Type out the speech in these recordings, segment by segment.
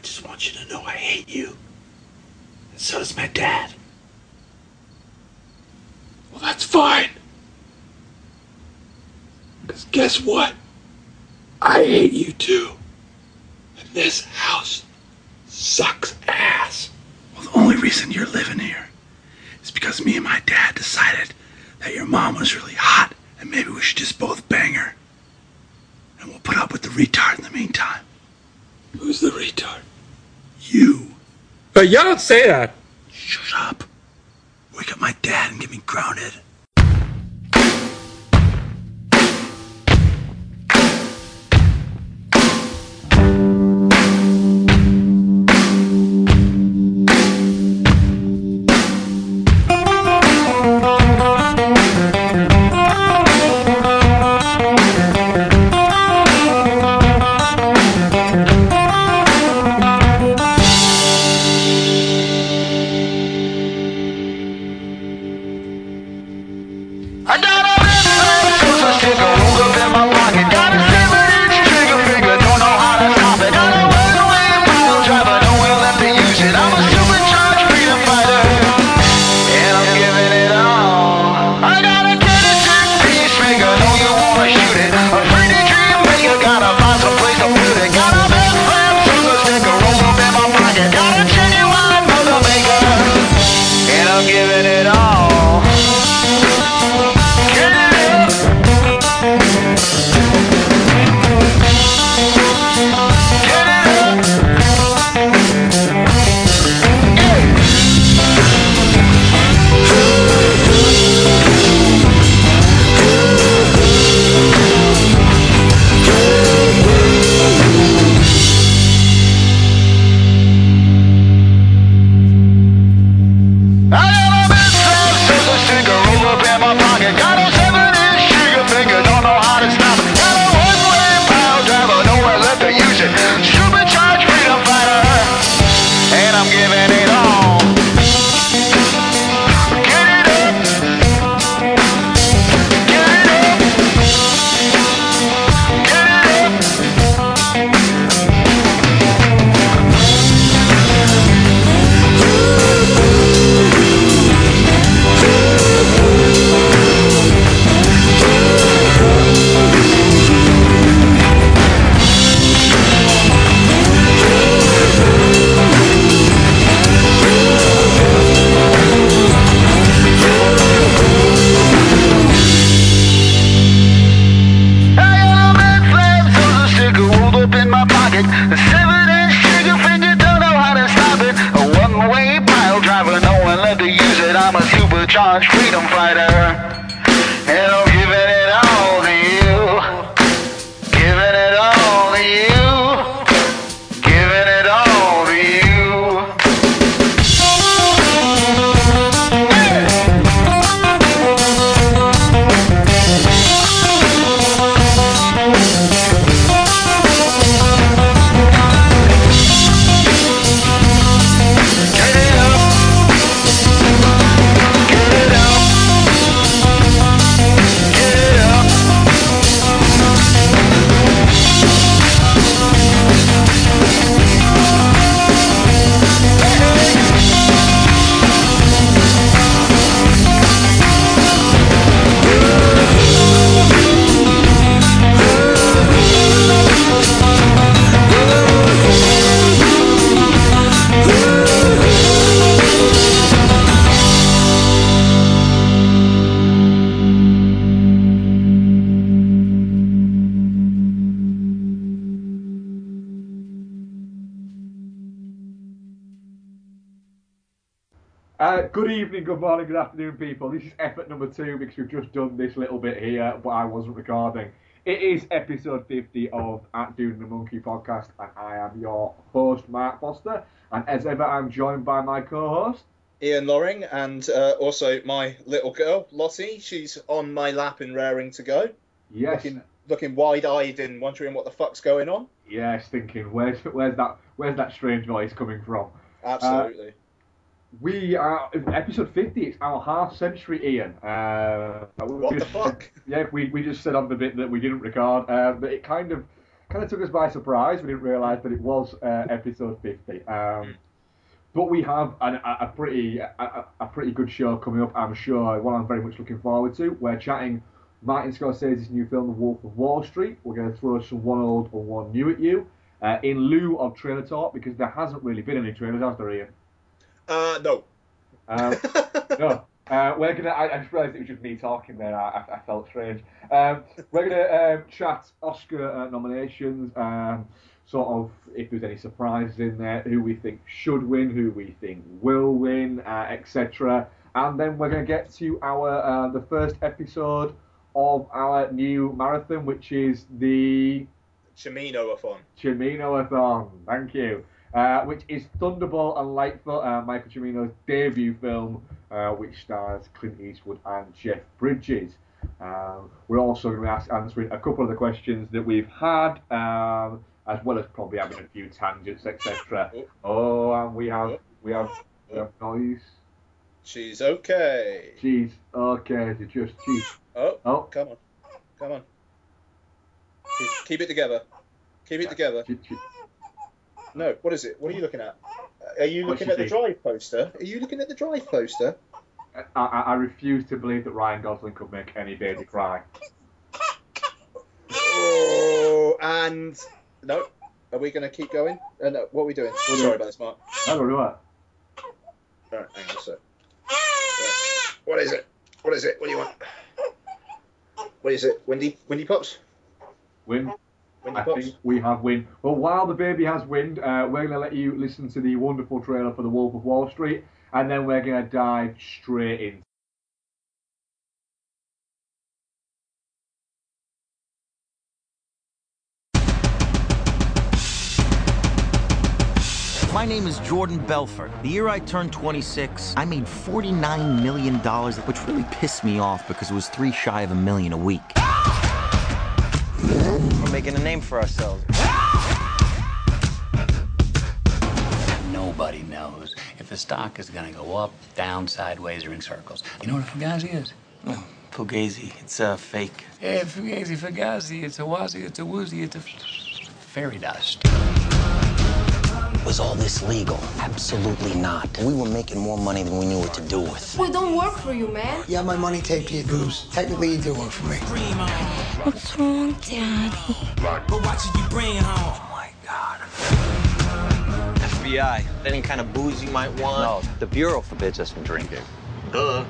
I just want you to know I hate you. And so does my dad. Well, that's fine. Because guess what? I hate you too. And this house sucks ass. Well, the only reason you're living here is because me and my dad decided that your mom was really hot and maybe we should just both bang her. And we'll put up with the retard in the meantime. Who's the retard? You. But you don't say that. Shut up. Wake up my dad and get me grounded. Uh, good evening, good morning, good afternoon, people. This is effort number two because we've just done this little bit here, but I wasn't recording. It is episode 50 of At Dude and the Monkey podcast, and I am your host, Mark Foster. And as ever, I'm joined by my co host. Ian Loring and uh, also my little girl Lottie. She's on my lap and raring to go, Yes, looking looking wide-eyed and wondering what the fuck's going on. yes, thinking, where's, where's, that, where's that strange voice coming from? Absolutely. We are episode fifty. It's our half century, Ian. Uh, What the fuck? Yeah, we, we just said on the bit that we didn't record, uh, but it kind of kind of took us by surprise. We didn't realise that it was uh, episode 50. Um, but we have an, a, a pretty a, a- pretty good show coming up. I'm sure. One I'm very much looking forward to. We're chatting Martin Scorsese's new film, The Wolf of Wall Street. We're going to throw some one old or one new at you. Uh, in lieu of trailer talk, because there hasn't really been any trailers, has there, Ian? Uh, no. Um, no. Uh, we're gonna. I, I just realised it was just me talking there. I, I, I felt strange. Um, we're gonna um, chat Oscar uh, nominations. Um, sort of if there's any surprises in there, who we think should win, who we think will win, uh, etc. And then we're gonna get to our uh, the first episode of our new marathon, which is the Cimino-a-thon. Cimino-a-thon. Thank you. Uh, which is Thunderbolt and Lightfoot, uh, Michael Cimino's debut film, uh, which stars Clint Eastwood and Jeff Bridges. Um, we're also going to be ask, answering a couple of the questions that we've had, um, as well as probably having a few tangents, etc. Oh, and we have we have, we have noise. She's okay. Jeez, okay, it's just jeez. Oh, Oh, come on. Come on. Keep, keep it together. Keep it together. she- she- No, what is it? What are you looking at? Are you looking at the drive poster? Are you looking at the drive poster? I, I, I refuse to believe that Ryan Gosling could make any baby cry. Oh, and no. Are we going to keep going? Uh, no, what are we doing? We're Sorry about this, Mark. I don't know. All right, hang on a sec. Right. What is it? What is it? What do you want? What is it? Windy, windy pops. Win. Windy I pops. think we have wind. Well, while the baby has wind, uh, we're going to let you listen to the wonderful trailer for The Wolf of Wall Street, and then we're going to dive straight in. My name is Jordan Belfort. The year I turned 26, I made $49 million, which really pissed me off because it was three shy of a million a week. We're making a name for ourselves. Nobody knows if the stock is going to go up, down, sideways, or in circles. You know what a fugazi is? Oh, Fugazi, it's uh, fake. Yeah, fugazi, fugazi. It's a wazi, it's a woozy, it's a fairy dust. Was all this legal? Absolutely not. We were making more money than we knew what to do with. We don't work for you, man. You have my money taped to your boobs. Technically, you do work for me. What's wrong, Daddy? But watch you bring home. Oh my God. FBI, any kind of booze you might want? No, the Bureau forbids us from drinking. Duh.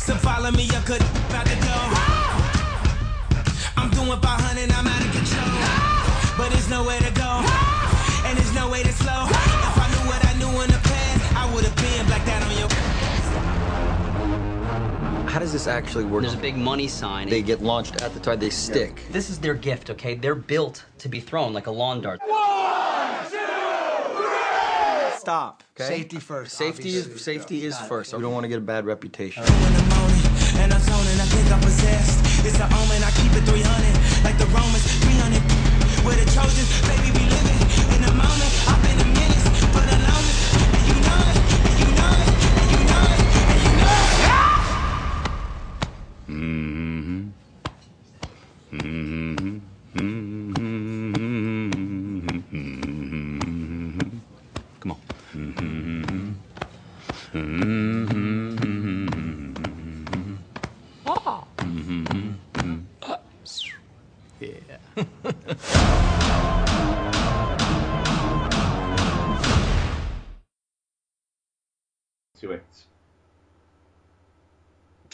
So follow me, I could out the door. I'm doing 500, I'm out of control. But there's nowhere to go, and there's no way to slow. If I knew what I knew in the past, I would have been like that on your. How does this actually work? There's a big money sign. They get launched at the time they stick. This is their gift, okay? They're built to be thrown like a lawn dart. Stop. Okay. Safety first, Safety obviously. is safety is first. We don't want to get a bad reputation. in the morning, and I'm zoning, I think I'm possessed. It's an omen, I keep it 300, like the Romans, 300. We're the Trojans, baby, we Come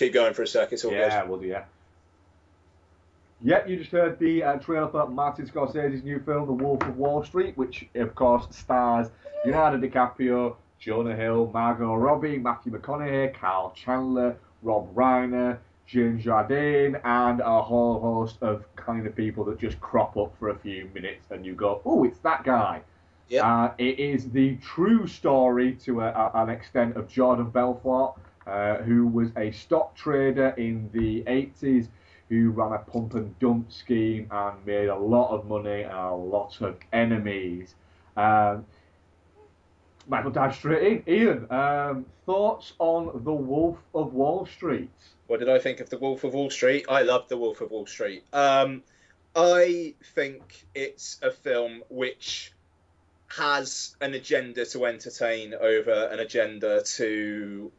Keep going for a sec. It's all Yeah, we'll do, yeah. Yep, you just heard the uh, trailer for Martin Scorsese's new film, The Wolf of Wall Street, which, of course, stars Leonardo DiCaprio, Jonah Hill, Margot Robbie, Matthew McConaughey, Kyle Chandler, Rob Reiner, Jean Dujardin, and a whole host of kind of people that just crop up for a few minutes and you go, oh, it's that guy. Yep. Uh, it is the true story to a, a, an extent of Jordan Belfort, uh, who was a stock trader in the 80s, who ran a pump and dump scheme and made a lot of money and a lot of enemies. Um, Michael dive straight in. Ian, um, thoughts on The Wolf of Wall Street? What did I think of The Wolf of Wall Street? I loved The Wolf of Wall Street. Um, I think it's a film which has an agenda to entertain over an agenda to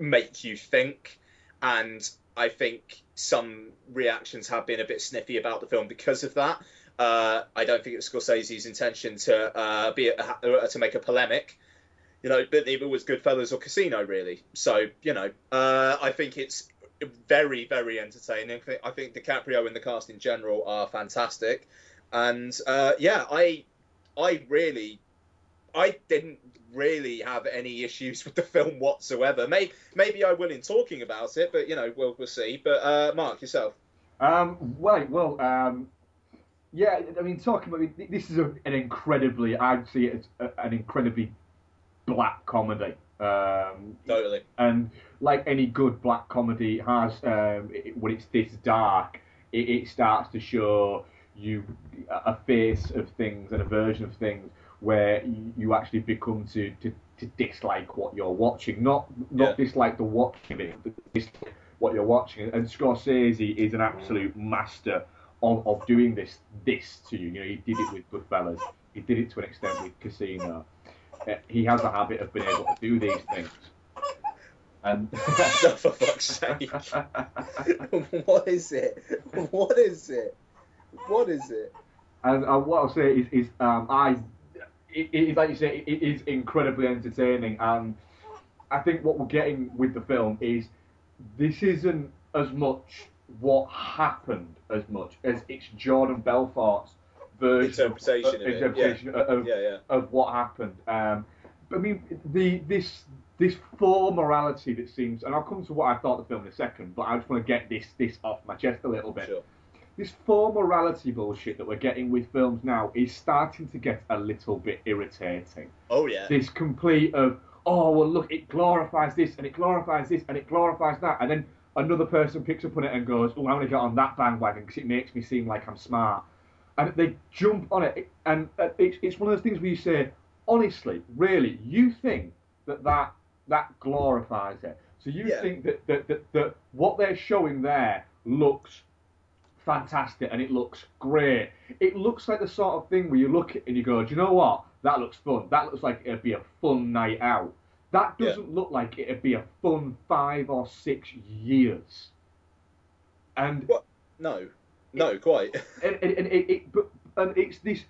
make you think, and I think some reactions have been a bit sniffy about the film because of that. Uh, I don't think it was Scorsese's intention to uh, be a, uh, to make a polemic, you know, but neither was Goodfellas or Casino really. So you know, uh, I think it's very very entertaining. I think, I think DiCaprio and the cast in general are fantastic, and uh, yeah, I I really I didn't really have any issues with the film whatsoever. Maybe maybe I will in talking about it, but you know we'll we'll see. But uh, Mark yourself. Um, well, well, um, yeah. I mean, talking about this is a, an incredibly, I'd see it as a, an incredibly black comedy. Um, Totally. and like any good black comedy has, um, it, when it's this dark, it, it starts to show you a face of things and a version of things where you, you actually become to, to, to dislike what you're watching, not not dislike the watching of it, but dislike what you're watching. And Scorsese is an absolute master of, of doing this this to you. You know, he did it with Goodfellas. He did it to an extent with Casino. Uh, he has a habit of being able to do these things. And for fuck's sake. what is it? What is it? What is it? And uh, what I'll say is, is um, I, it, it, like you say, it is incredibly entertaining, and I think what we're getting with the film is this isn't as much what happened as much as it's Jordan Belfort's version Interpretation of, of interpretation yeah. of, Yeah, yeah. of what happened. Um, I mean, the this this full morality that seems, and I'll come to what I thought of the film in a second, but I just want to get this this off my chest a little bit. This full morality bullshit that we're getting with films now is starting to get a little bit irritating. Oh yeah. This complete of oh well look it glorifies this and it glorifies this and it glorifies that and then another person picks up on it and goes oh I'm gonna get on that bandwagon because it makes me seem like I'm smart and they jump on it and uh, it's, it's one of those things where you say honestly really you think that that that glorifies it so you Yeah. think that, that, that, that what they're showing there looks fantastic and it looks great. It looks like the sort of thing where you look at it and you go, do you know what? That looks fun. That looks like it'd be a fun night out. That doesn't look like it'd be a fun five or six years. And what? No. No, quite. and, and, and it, it but and it's this.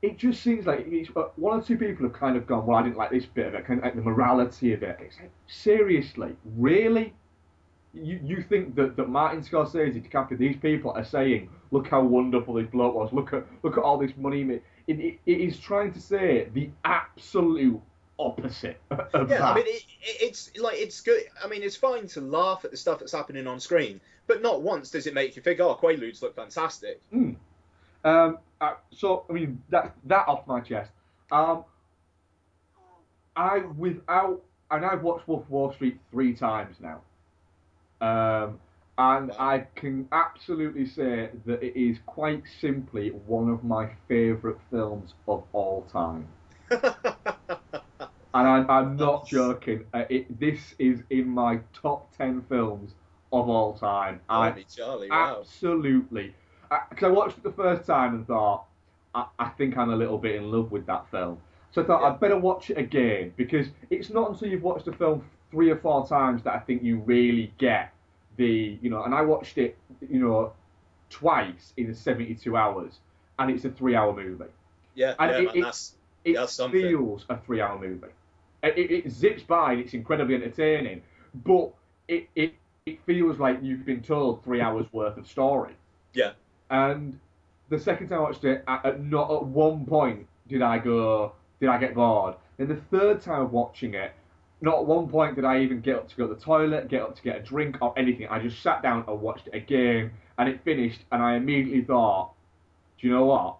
It just seems like it's, uh, one or two people have kind of gone. Well, I didn't like this bit of it. Kind of like the morality of it. It's like, seriously, really? You, you think that, that Martin Scorsese, DiCaprio, these people are saying, look how wonderful this bloke was. Look at look at all this money. It, it, it is trying to say the absolute opposite of Yeah, that. I mean, it, it, it's like it's good. I mean, it's fine to laugh at the stuff that's happening on screen, but not once does it make you think, "Oh, Quaaludes look fantastic." Mm. Um, uh, so I mean that that off my chest. Um, I without and I've watched Wolf of Wall Street three times now. Um, and I can absolutely say that it is quite simply one of my favourite films of all time. and I, I'm not joking. Uh, it, this is in my top ten films of all time. I Charlie, wow. absolutely. Because I watched it the first time and thought, I, I think I'm a little bit in love with that film. So I thought I'd better watch it again because it's not until you've watched the film three or four times that I think you really get the, you know. And I watched it, you know, twice in 72 hours, and it's a three-hour movie. Yeah, And yeah, it- man, it- that's It that's feels a three-hour movie. It, it, zips by and it's incredibly entertaining, but it, it it feels like you've been told three hours worth of story. Yeah. And the second time I watched it, at, at not at one point did I go, did I get bored. Then the third time of watching it, not at one point did I even get up to go to the toilet, get up to get a drink or anything. I just sat down and watched it again, and it finished, and I immediately thought, do you know what?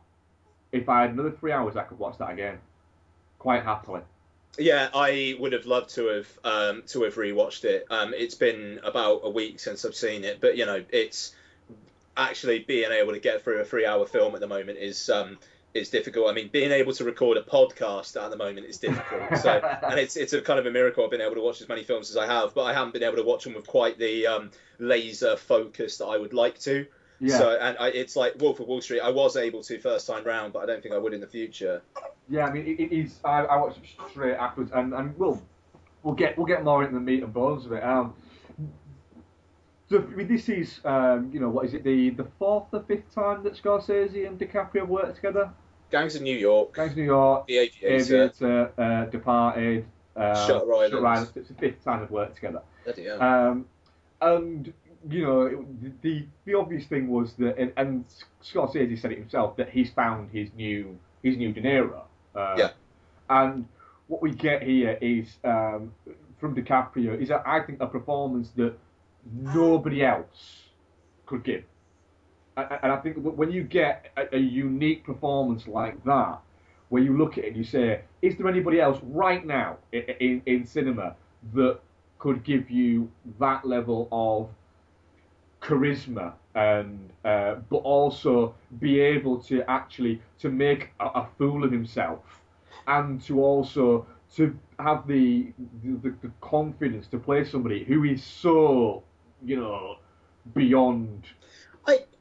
If I had another three hours, I could watch that again, quite happily. Yeah, I would have loved to have um, to have rewatched it. Um, it's been about a week since I've seen it, but you know, it's actually being able to get through a three-hour film at the moment is um, is difficult. I mean, being able to record a podcast at the moment is difficult. So, and it's it's a kind of a miracle I've been able to watch as many films as I have, but I haven't been able to watch them with quite the um, laser focus that I would like to. Yeah. So and I, it's like Wolf of Wall Street. I was able to first time round, but I don't think I would in the future. Yeah, I mean, it, it is. I, I watched it straight afterwards, and, and we'll we'll get we'll get more into the meat and bones of it. Um, so, I mean, this is um, you know what is it the the fourth or fifth time that Scorsese and DiCaprio have worked together? Gangs of New York. Gangs of New York, The Aviator. Aviator, uh, Departed, uh, Shutter Island. It's the fifth time they've worked together. Bloody. Um, and you know, it, the the obvious thing was that, and, and Scorsese said it himself that he's found his new his new De Niro. Uh, Yeah. And what we get here is um, from DiCaprio is, I think, a performance that nobody else could give. And I think when you get a, a unique performance like that, where you look at it and you say, is there anybody else right now in, in, in cinema that could give you that level of charisma and uh, but also be able to actually to make a, a fool of himself and to also to have the, the the confidence to play somebody who is so you know beyond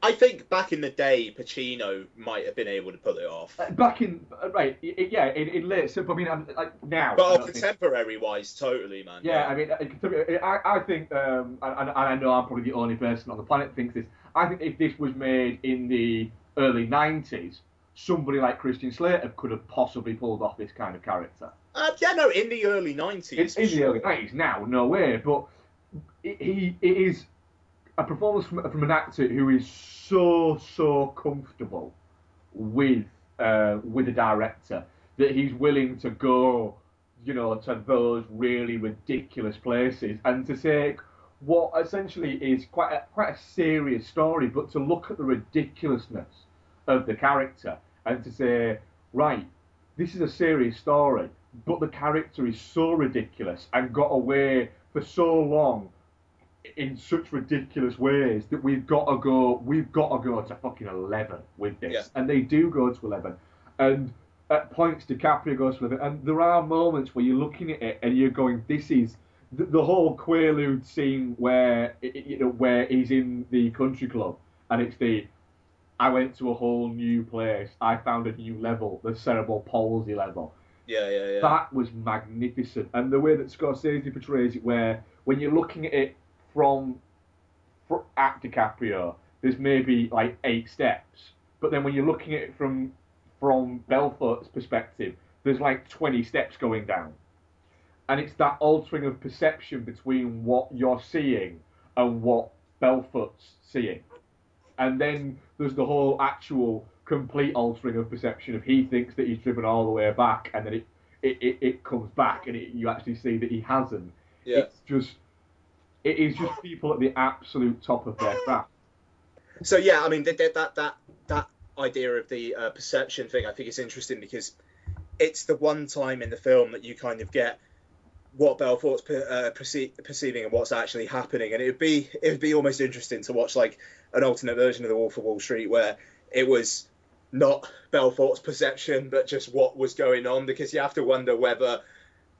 I, think back in the day, Pacino might have been able to pull it off. uh, back in uh, right yeah in, in late so I mean I'm, like now But don't think- wise, totally, man. Yeah, I mean, I, I I think, um, and, and I know I'm probably the only person on the planet thinks this. I think if this was made in the early '90s, somebody like Christian Slater could have possibly pulled off this kind of character. Uh, yeah, no, in the early 90s. In, in the early '90s, now, no way. But he it is a performance from, from an actor who is so so comfortable with uh, with a director that he's willing to go, you know, to those really ridiculous places and to take what essentially is quite a, quite a serious story, but to look at the ridiculousness of the character and to say, right, this is a serious story, but the character is so ridiculous and got away for so long in such ridiculous ways that we've got to go we've got to go to fucking 11 with this. Yeah. and they do go to 11 and at points DiCaprio goes to 11 and there are moments where you're looking at it and you're going this is the, the whole Quaalude scene where you know where he's in the country club. And it's the I went to a whole new place. I found a new level. The cerebral palsy level. Yeah, yeah, yeah. that was magnificent, and the way that Scorsese portrays it, where when you're looking at it from fr- at DiCaprio, there's maybe like eight steps, but then when you're looking at it from from Belfort's perspective, there's like 20 steps going down, and it's that altering of perception between what you're seeing and what Belfort's seeing, and then there's the whole actual complete altering of perception of he thinks that he's driven all the way back and then it it, it, it comes back and it, you actually see that he hasn't. Yeah. it's just it is just people at the absolute top of their craft. So yeah, I mean that that that that, idea of the uh, perception thing, I think is interesting because it's the one time in the film that you kind of get what Belfort's per, uh, perce- perceiving and what's actually happening, and it would be it would be almost interesting to watch like an alternate version of the Wolf of Wall Street where it was not Belfort's perception but just what was going on because you have to wonder whether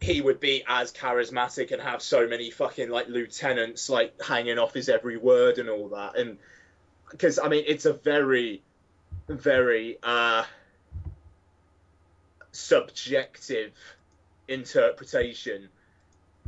he would be as charismatic and have so many fucking like lieutenants like hanging off his every word and all that and because I mean it's a very, very uh, subjective interpretation,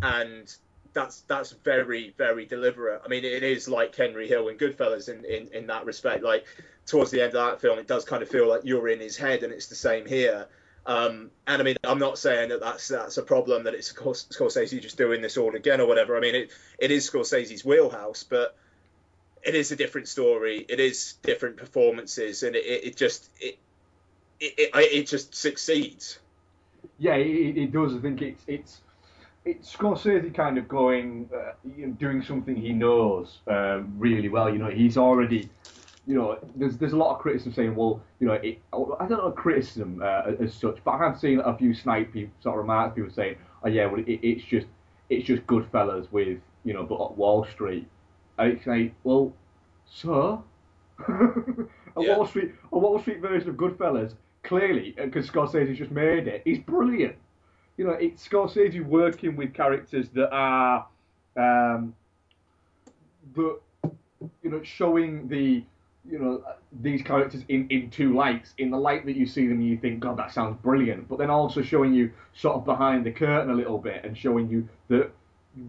and that's that's very very deliberate. I mean it is like Henry Hill and Goodfellas in, in in that respect. Like towards the end of that film, it does kind of feel like you're in his head, and it's the same here. Um, and I mean, I'm not saying that that's that's a problem that it's Scors- Scorsese just doing this all again or whatever. I mean, it it is Scorsese's wheelhouse, but it is a different story. It is different performances, and it, it, it just it, it it just succeeds. yeah it, it does I think it's it's it's Scorsese kind of going uh, doing something he knows um, really well you know he's already you know, there's there's a lot of criticism saying, well, you know, it, I don't know criticism uh, as such, but I have seen a few snipe sort of remarks, people saying, oh yeah, well, it, it's just it's just Goodfellas with you know, but at Wall Street, and it's like, well, so a Wall Street a Wall Street version of Goodfellas, clearly, because Scorsese's just made it, is brilliant. You know, it's Scorsese working with characters that are um, that you know showing the you know these characters in, in two lights. In the light that you see them, you think, God, that sounds brilliant. But then also showing you sort of behind the curtain a little bit and showing you that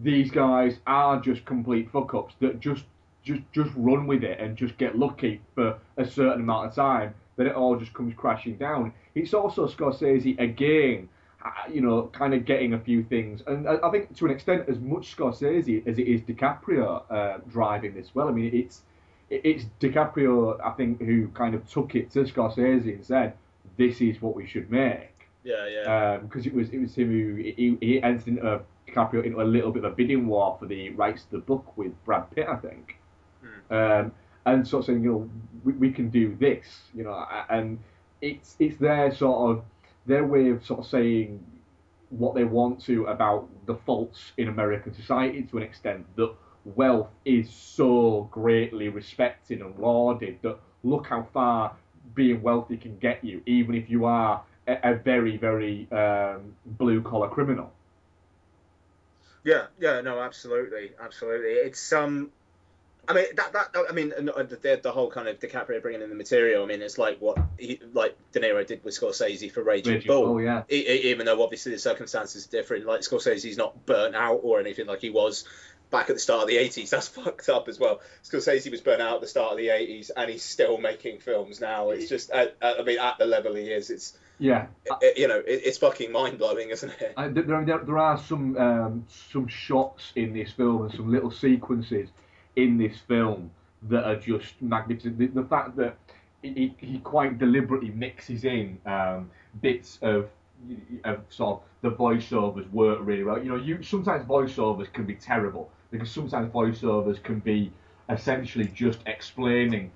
these guys are just complete fuck ups that just just just run with it and just get lucky for a certain amount of time. Then it all just comes crashing down. It's also Scorsese again uh, you know, kind of getting a few things. And I I think to an extent, as much Scorsese as it is DiCaprio uh, driving this well. I mean, it's it's DiCaprio, I think, who kind of took it to Scorsese and said, "This is what we should make." Yeah, yeah. Um, because it was it was him who he, he entered into uh, DiCaprio into a little bit of a bidding war for the rights to the book with Brad Pitt, I think. Hmm. Um, and sort of saying, you know, we, we can do this, you know, and it's it's their sort of their way of sort of saying what they want to about the faults in American society to an extent that wealth is so greatly respected and lauded that look how far being wealthy can get you, even if you are a, a very, very um, blue collar criminal. Yeah, yeah, no, absolutely, absolutely. It's um, I mean that that I mean the the whole kind of DiCaprio bringing in the material. I mean, it's like what he, like De Niro did with Scorsese for Raging, Raging Bull. Bull, yeah. Even though obviously the circumstances are different. Like Scorsese's not burnt out or anything like he was back at the start of the 80s. That's fucked up as well. Scorsese was burnt out at the start of the 80s and he's still making films now. It's just, at, at, I mean, at the level he is, it's, Yeah, it, you know, it, it's fucking mind blowing, isn't it? I, there, there, there are some um, some shots in this film and some little sequences in this film that are just magnificent. The, the fact that he, he quite deliberately mixes in um, bits of of sort of the voiceovers work really well. You know, you sometimes voiceovers can be terrible because sometimes voiceovers can be essentially just explaining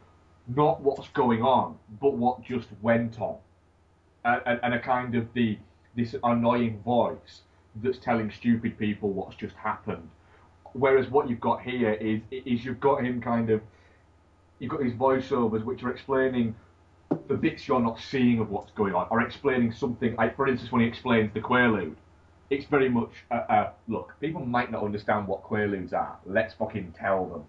not what's going on, but what just went on and, and- and a kind of the this annoying voice that's telling stupid people what's just happened. Whereas what you've got here is is you've got him kind of you've got these voiceovers which are explaining the bits you're not seeing of what's going on, or explaining something. Like for instance, when he explains the Quaalude, it's very much a, a look. People might not understand what Quaaludes are. Let's fucking tell them.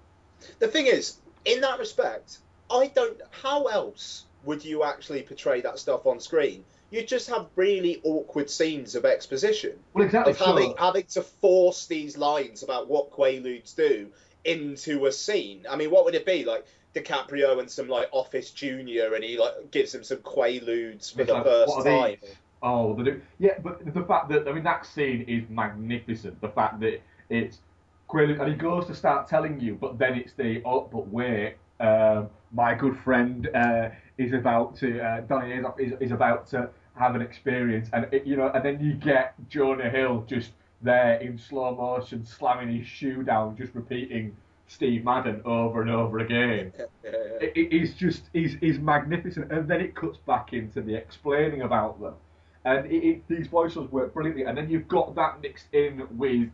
The thing is, in that respect, I don't. How else would you actually portray that stuff on screen? You just have really awkward scenes of exposition. Well, exactly. Of having so- having to force these lines about what Quaaludes do into a scene. I mean, what would it be like? DiCaprio and some like Office Junior, and he like gives him some Quaaludes for It's the like, first time. Oh, they do. Yeah, but the fact that I mean that scene is magnificent. The fact that it's Quaalude, and he goes to start telling you, but then it's the oh, but wait, um, my good friend uh, is about to uh, Donnie is, is, is about to have an experience, and it, you know, and then you get Jonah Hill just there in slow motion slamming his shoe down, just repeating Steve Madden over and over again it, it- it's just is is magnificent, and then it cuts back into the explaining about them, and it, it, these voices work brilliantly, and then you've got that mixed in with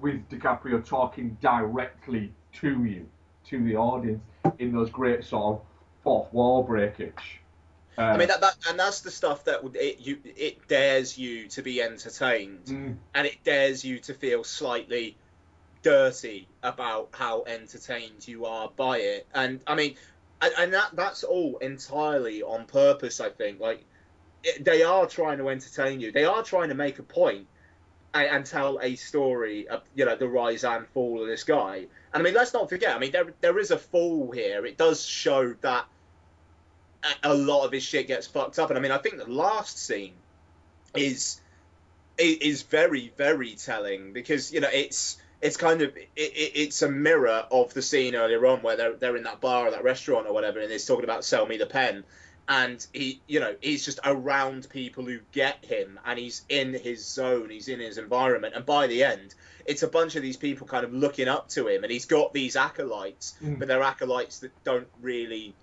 with DiCaprio talking directly to you, to the audience, in those great sort of fourth wall breakage. Uh, I mean that, that and that's the stuff that would it you it dares you to be entertained Mm. and it dares you to feel slightly dirty about how entertained you are by it and I mean and, and that that's all entirely on purpose I think like they are trying to entertain you they are trying to make a point and, and tell a story of you know the rise and fall of this guy and I mean let's not forget I mean there there is a fall here it does show that a- lot of his shit gets fucked up. And I mean, I think the last scene is is very very telling because you know it's it's kind of it, it's a mirror of the scene earlier on where they're they're in that bar or that restaurant or whatever, and he's talking about sell me the pen. And he, you know, he's just around people who get him, and he's in his zone, he's in his environment. And by the end, it's a bunch of these people kind of looking up to him, and he's got these acolytes, Mm. but they're acolytes that don't really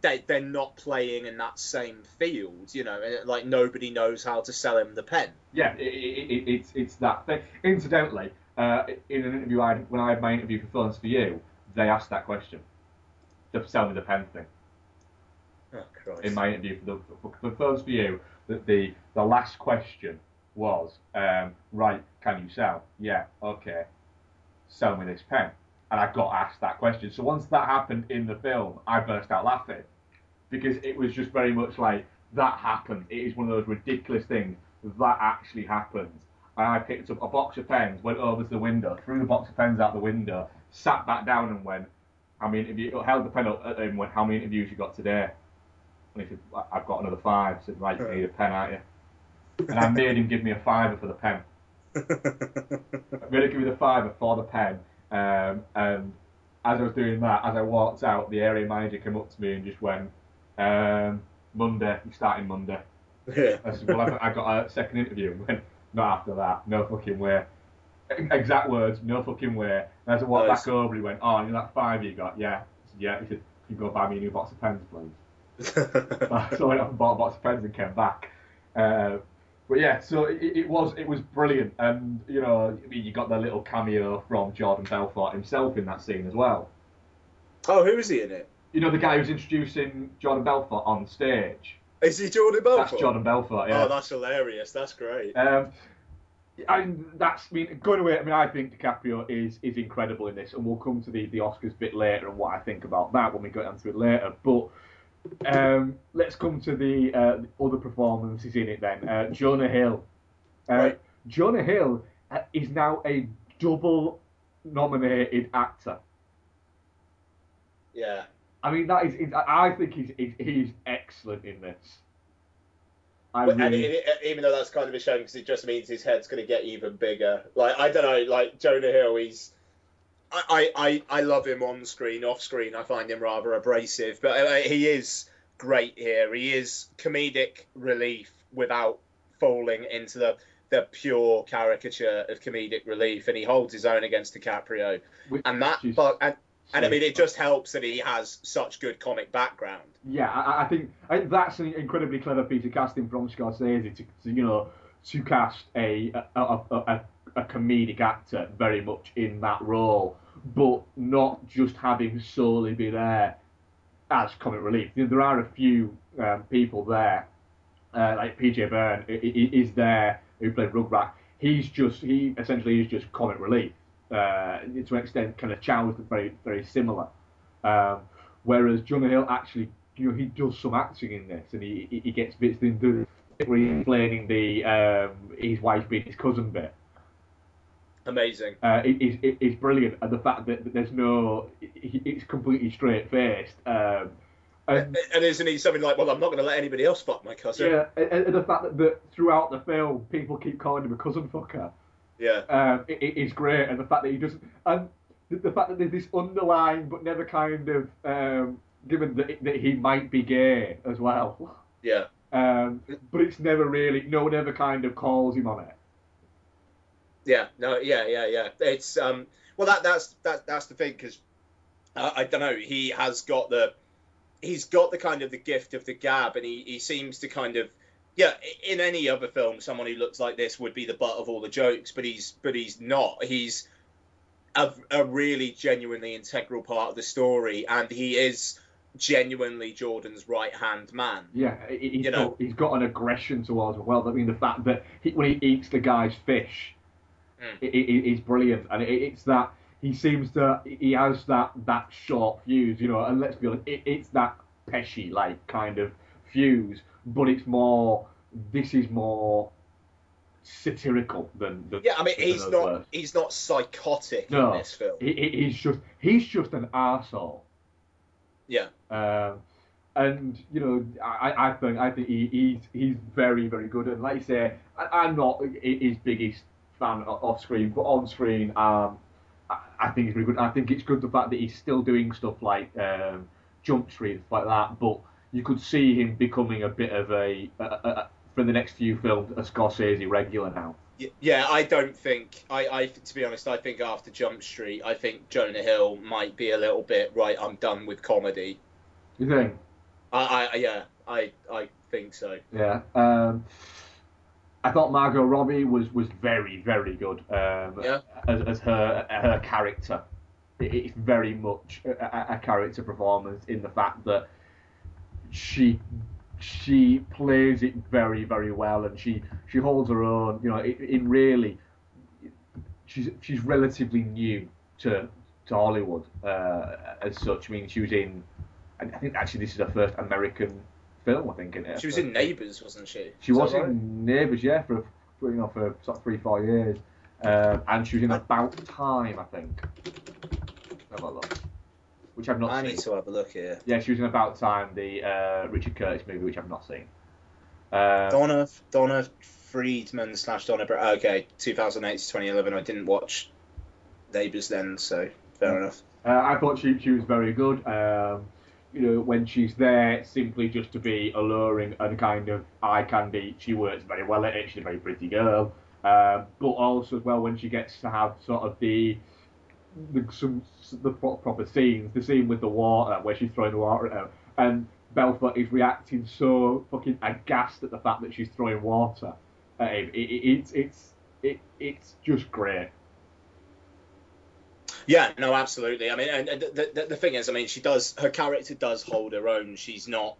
they they're not playing in that same field, you know, like nobody knows how to sell him the pen. Yeah, it, it, it, it's it's that thing. Incidentally, uh, in an interview I had, when I had my interview for Films for You, they asked that question. The sell me the pen thing. Oh In my interview for the for, for You, that the the last question was, um, right, can you sell? Yeah, okay. Sell me this pen. and I got asked that question. So once that happened in the film, I burst out laughing because it was just very much like that happened. It is one of those ridiculous things that actually happened. And I picked up a box of pens, went over to the window, threw the box of pens out the window, sat back down and went, "How many interviews?" Held the pen up and went, "How many interviews you got today?" And he said, "I- "I've got another five. I said, "Right, you need a pen, aren't you?" And I made him give me a fiver for the pen. I made him give me the fiver for the pen. Um, and as I was doing that, as I walked out, the area manager came up to me and just went, um, "Monday, you're starting Monday." Yeah. I said, "Well, I've, I've got a second interview." And went, "Not after that. No fucking way." Exact words, no fucking way. And as I walked Nice. back over, he went, "Oh, you know that five you got? Yeah." I said, "Yeah." He said, "Can you go buy me a new box of pens, please?" So I went off and bought a box of pens and came back. Uh, but yeah, so it, it was it was brilliant, and you know, I mean, you got the little cameo from Jordan Belfort himself in that scene as well. Oh, who is he in it? You know, the guy who's introducing Jordan Belfort on stage. Is he Jordan Belfort? That's Jordan Belfort. Yeah. Oh, that's hilarious. That's great. Um, and that's I mean going away. I mean, I think DiCaprio is is incredible in this, and we'll come to the the Oscars bit later and what I think about that when we get onto it later. But um, let's come to the, uh, the other performances in it then. Uh, Jonah Hill. Uh, Right. Jonah Hill uh, is now a double nominated actor. Yeah. I mean, that is, I think he's, he's excellent in this. I But- and it, it- even though that's kind of a shame because it just means his head's going to get even bigger. Like I don't know, like Jonah Hill, he's I, I, I love him on screen, off screen. I find him rather abrasive, but uh, he is great here. He is comedic relief without falling into the the pure caricature of comedic relief, and he holds his own against DiCaprio. Which And that, is but and, and I mean, it just helps that he has such good comic background. Yeah, I, I think I that's an incredibly clever piece of casting from Scorsese to, to you know to cast a a, a, a a comedic actor very much in that role, but not just having solely be there as comic relief. There are a few um, people there, uh, like PJ Byrne is there who played Rugrat. He's just he essentially is just comic relief. Uh, to an extent, kind of Chow's very very similar. Um, whereas Jonah Hill actually, you know, he does some acting in this, and he he, gets bits where he's explaining the um, his wife being his cousin bit. Amazing. Uh, it, it, it- it's brilliant, and the fact that, that there's no, it, it's completely straight faced. Um, and, And isn't he something like, well, I'm not going to let anybody else fuck my cousin? yeah, and, and the fact that, that throughout the film people keep calling him a cousin fucker. Yeah. um, it, it is great, and the fact that he doesn't, and the, the fact that there's this underlying but never kind of um, given that, that he might be gay as well. Yeah. Um, but it's never really, no one ever kind of calls him on it. Yeah, no, yeah, yeah, yeah. It's um, well, that that's that that's the thing because uh, I don't know. He has got the he's got the kind of the gift of the gab, and he he seems to kind of yeah. In any other film, someone who looks like this would be the butt of all the jokes, but he's but he's not. He's a, a really genuinely integral part of the story, and he is genuinely Jordan's right hand man. Yeah, he- he's, You know- got, he's got an aggression towards him. Well, I mean, the fact that he, when he eats the guy's fish, Mm. it, it, it's brilliant, and it, it's that he seems to he has that that short fuse, you know. And let's be honest, it, it's that Pesci like kind of fuse, but it's more. This is more satirical than. than Yeah, I mean, he's not words. he's not psychotic No, in this film. he, he- he's just he's just an asshole. Yeah. Um, and you know, I, I think I think he, he's he's very very good. And like you say, I, I'm not his biggest fan off screen, but on screen, um, I, I think he's very good. I think it's good the fact that he's still doing stuff like um, Jump Street like that. But you could see him becoming a bit of a, a, a, a for the next few films a Scorsese regular now. Yeah, I don't think. I, I, to be honest, I think after Jump Street, I think Jonah Hill might be a little bit right. I'm done with comedy. You think? I, I yeah, I, I think so. Yeah. Um, I thought Margot Robbie was, was very very good um, Yeah. as, as her her character. It's very much a, a- character performance in the fact that she she plays it very very well and she she holds her own. You know, in, really she's she's relatively new to to Hollywood uh, as such. I mean, she was in. I think actually this is her first American film. I think in it. She was in Neighbours, wasn't she? She Is was that right? in Neighbours, yeah, for for, you know for sort of three four years, um, and she was in About Time, I think. Have a look. Which I've not seen. I seen. need to have a look here. Yeah, she was in About Time, the uh, Richard Curtis movie, which I've not seen. Uh, Donna Donna Freedman slash Donna. Okay, 2008 to 2011. I didn't watch Neighbours then, so fair enough. Uh, I thought she she was very good. Um, you know, when she's there simply just to be alluring and kind of eye candy, she works very well at it. She's a very pretty girl. Um, but also as well when she gets to have sort of the the some the proper scenes, the scene with the water where she's throwing the water at her, and Belfort is reacting so fucking aghast at the fact that she's throwing water at him. It, it, it's it's it, it's just great. Yeah, no, absolutely. I mean, and and the, the the thing is, I mean, she does her character does hold her own. She's not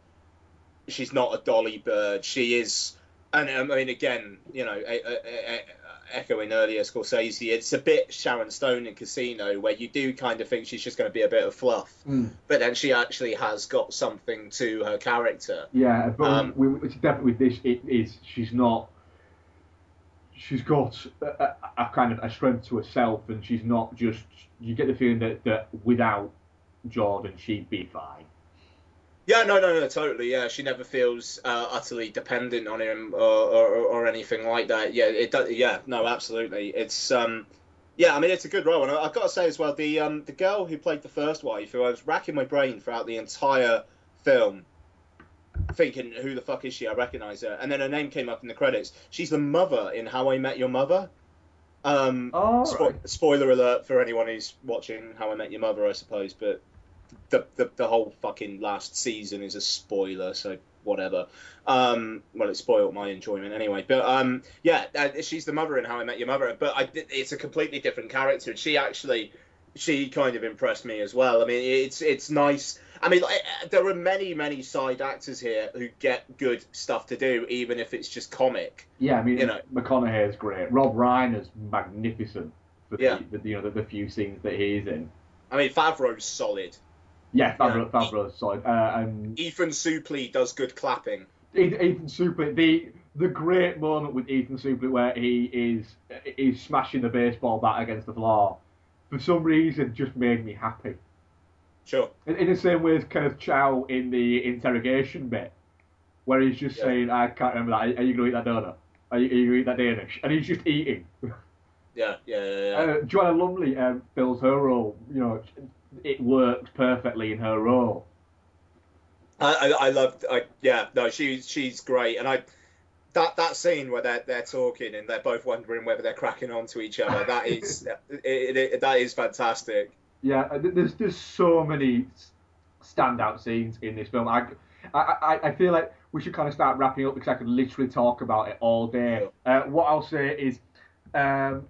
she's not a dolly bird. She is, and I mean, again, you know, e- e- e- echoing earlier Scorsese, it's a bit Sharon Stone in Casino, where you do kind of think she's just going to be a bit of fluff, but then she actually has got something to her character. Yeah, but Um, we, we, it's definitely with this. It is she's not. She's got a, a, kind of a strength to herself, and she's not just. You get the feeling that, that without Jordan, she'd be fine. Yeah, no, no, no, totally. Yeah, she never feels uh, utterly dependent on him or, or, or anything like that. Yeah, it does. Yeah, no, absolutely. It's um, yeah, I mean, it's a good role, and I- I've got to say as well, the um, the girl who played the first wife, who I was racking my brain throughout the entire film, thinking, who the fuck is she? I recognise her, and then her name came up in the credits. She's the mother in How I Met Your Mother. Um, Oh, spo- spoiler alert for anyone who's watching How I Met Your Mother, I suppose, but the, the the whole fucking last season is a spoiler, so whatever. Um, well, it spoiled my enjoyment anyway. But um, yeah, uh, she's the mother in How I Met Your Mother, but I, it's a completely different character. And she actually, she kind of impressed me as well. I mean, it's it's nice. I mean, like, uh, there are many many side actors here who get good stuff to do, even if it's just comic. Yeah, I mean, You know. McConaughey's great. Rob Reiner's magnificent for Yeah. the, the you know the, the few scenes that he's in. I mean, Favreau's solid. Yeah, Favreau, Favreau's solid. Uh, and Ethan Suplee does good clapping. Ethan, Ethan Suplee, the the great moment with Ethan Suplee where he is is smashing the baseball bat against the floor, for some reason just made me happy. Sure. In, in the same way as Kenneth Choi in the interrogation bit, where he's just Yeah. saying, "I can't remember that. Are you going to eat that donut? Are you, are you going to eat that Danish?" And he's just eating. Yeah, yeah, yeah. yeah. Uh, Joanna Lumley um, fills her role. You know, it works perfectly in her role. I, I, I loved. I, yeah, no, she's she's great, and I that that scene where they're they're talking and they're both wondering whether they're cracking on to each other. That is it, it, that is fantastic. Yeah, uh, there's there's so many standout scenes in this film. I, I, I- feel like we should kind of start wrapping up because I could literally talk about it all day. Uh, what I'll say is, um,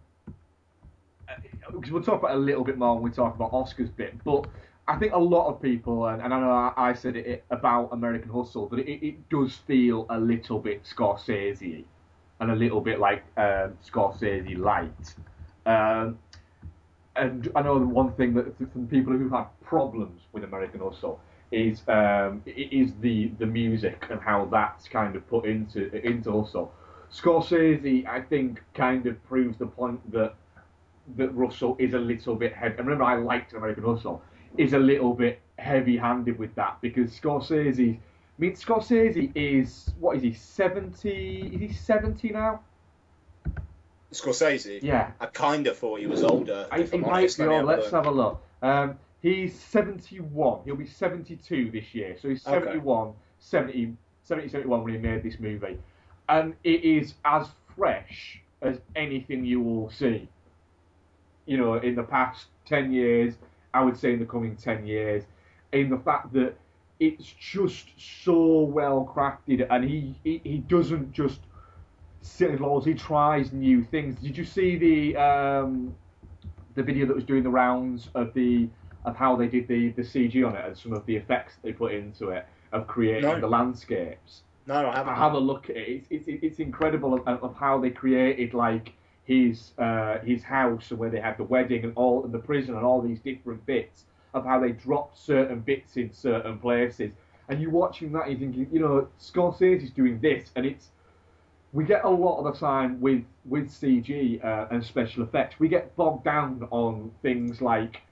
because we'll talk about it a little bit more when we talk about Oscars bit, but I think a lot of people, and, and I know I, I said it about American Hustle, that it, it does feel a little bit Scorsese and a little bit like um, Scorsese light. Um, and I know one thing that from people who've problems with American Hustle is um, is the the music and how that's kind of put into into Hustle. Scorsese, I think, kind of proves the point that that Russell is a little bit heavy. And remember, I liked American Hustle. Is a little bit heavy-handed with that because Scorsese. I mean, Scorsese is what is he? Seventy? Is he seventy now? Scorsese. Yeah. I kind of thought he was older. I, he might be Let me on. have a Let's have a look. Um, he's 71. He'll be 72 this year. So he's Okay. 71, 70, 70, 71 when he made this movie. And it is as fresh as anything you will see. You know, in the past 10 years, I would say in the coming 10 years, in the fact that it's just so well crafted and he, he, he doesn't just in laws, he tries new things. Did you see the um, the video that was doing the rounds of the of how they did the, the CG on it and some of the effects they put into it of creating No. the landscapes. No, I haven't. Have a look at it. It's it's, it's incredible of, of how they created like his uh, his house and where they had the wedding and all and the prison and all these different bits of how they dropped certain bits in certain places. And you're watching that, you're thinking, you know, Scorsese's doing this, and it's we get a lot of the time with with CG uh, and special effects, we get bogged down on things like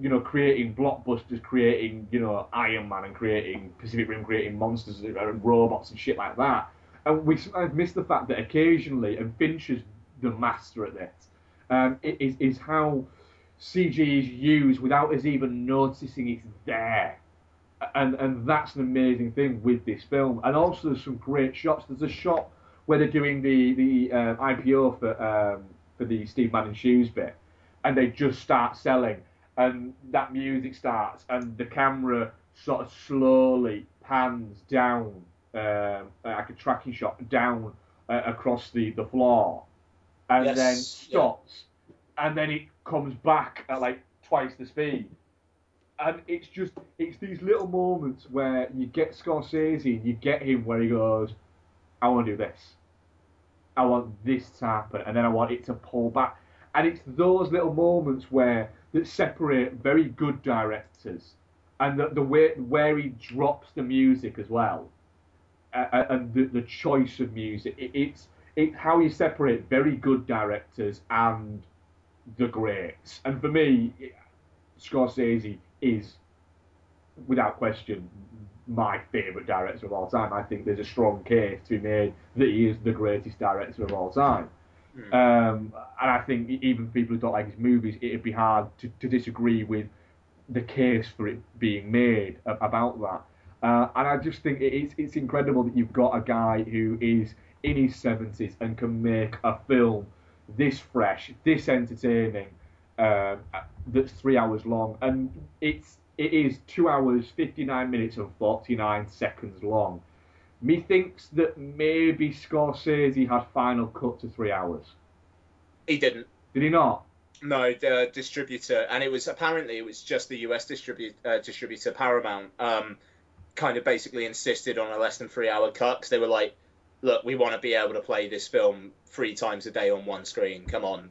you know creating blockbusters, creating you know Iron Man and creating Pacific Rim, creating monsters and robots and shit like that, and we sometimes miss the fact that occasionally, and Fincher is the master at this, um, is is how CG is used without us even noticing it's there and and that's an amazing thing with this film. And also, there's some great shots. There's a shot where they're doing the the um, IPO for um, for the Steve Madden shoes bit, and they just start selling, and that music starts, and the camera sort of slowly pans down, um, like a tracking shot down uh, across the the floor, and Yes, then yeah. stops, and then it comes back at like twice the speed and it's just it's these little moments where you get Scorsese and you get him where he goes, I want to do this, I want this to happen, and then I want it to pull back, and it's those little moments where that separate very good directors, and the, the way where he drops the music as well, uh, and the, the choice of music, it, it's it's how you separate very good directors and the greats, and for me, Scorsese is, without question, my favourite director of all time. I think there's a strong case to be made that he is the greatest director of all time. Um, and I think even people who don't like his movies, it'd be hard to, to disagree with the case for it being made about that. Uh, and I just think it's it's incredible that you've got a guy who is in his seventies and can make a film this fresh, this entertaining, um, that's three hours long, and it's it is two hours fifty nine minutes and forty nine seconds long. Methinks that maybe Scorsese had final cut to three hours. He didn't. Did he not? No, the distributor, and it was apparently it was just the US distribu- uh, distributor Paramount, um, kind of basically insisted on a less than three hour cut because they were like, "Look, we want to be able to play this film three times a day on one screen. Come on,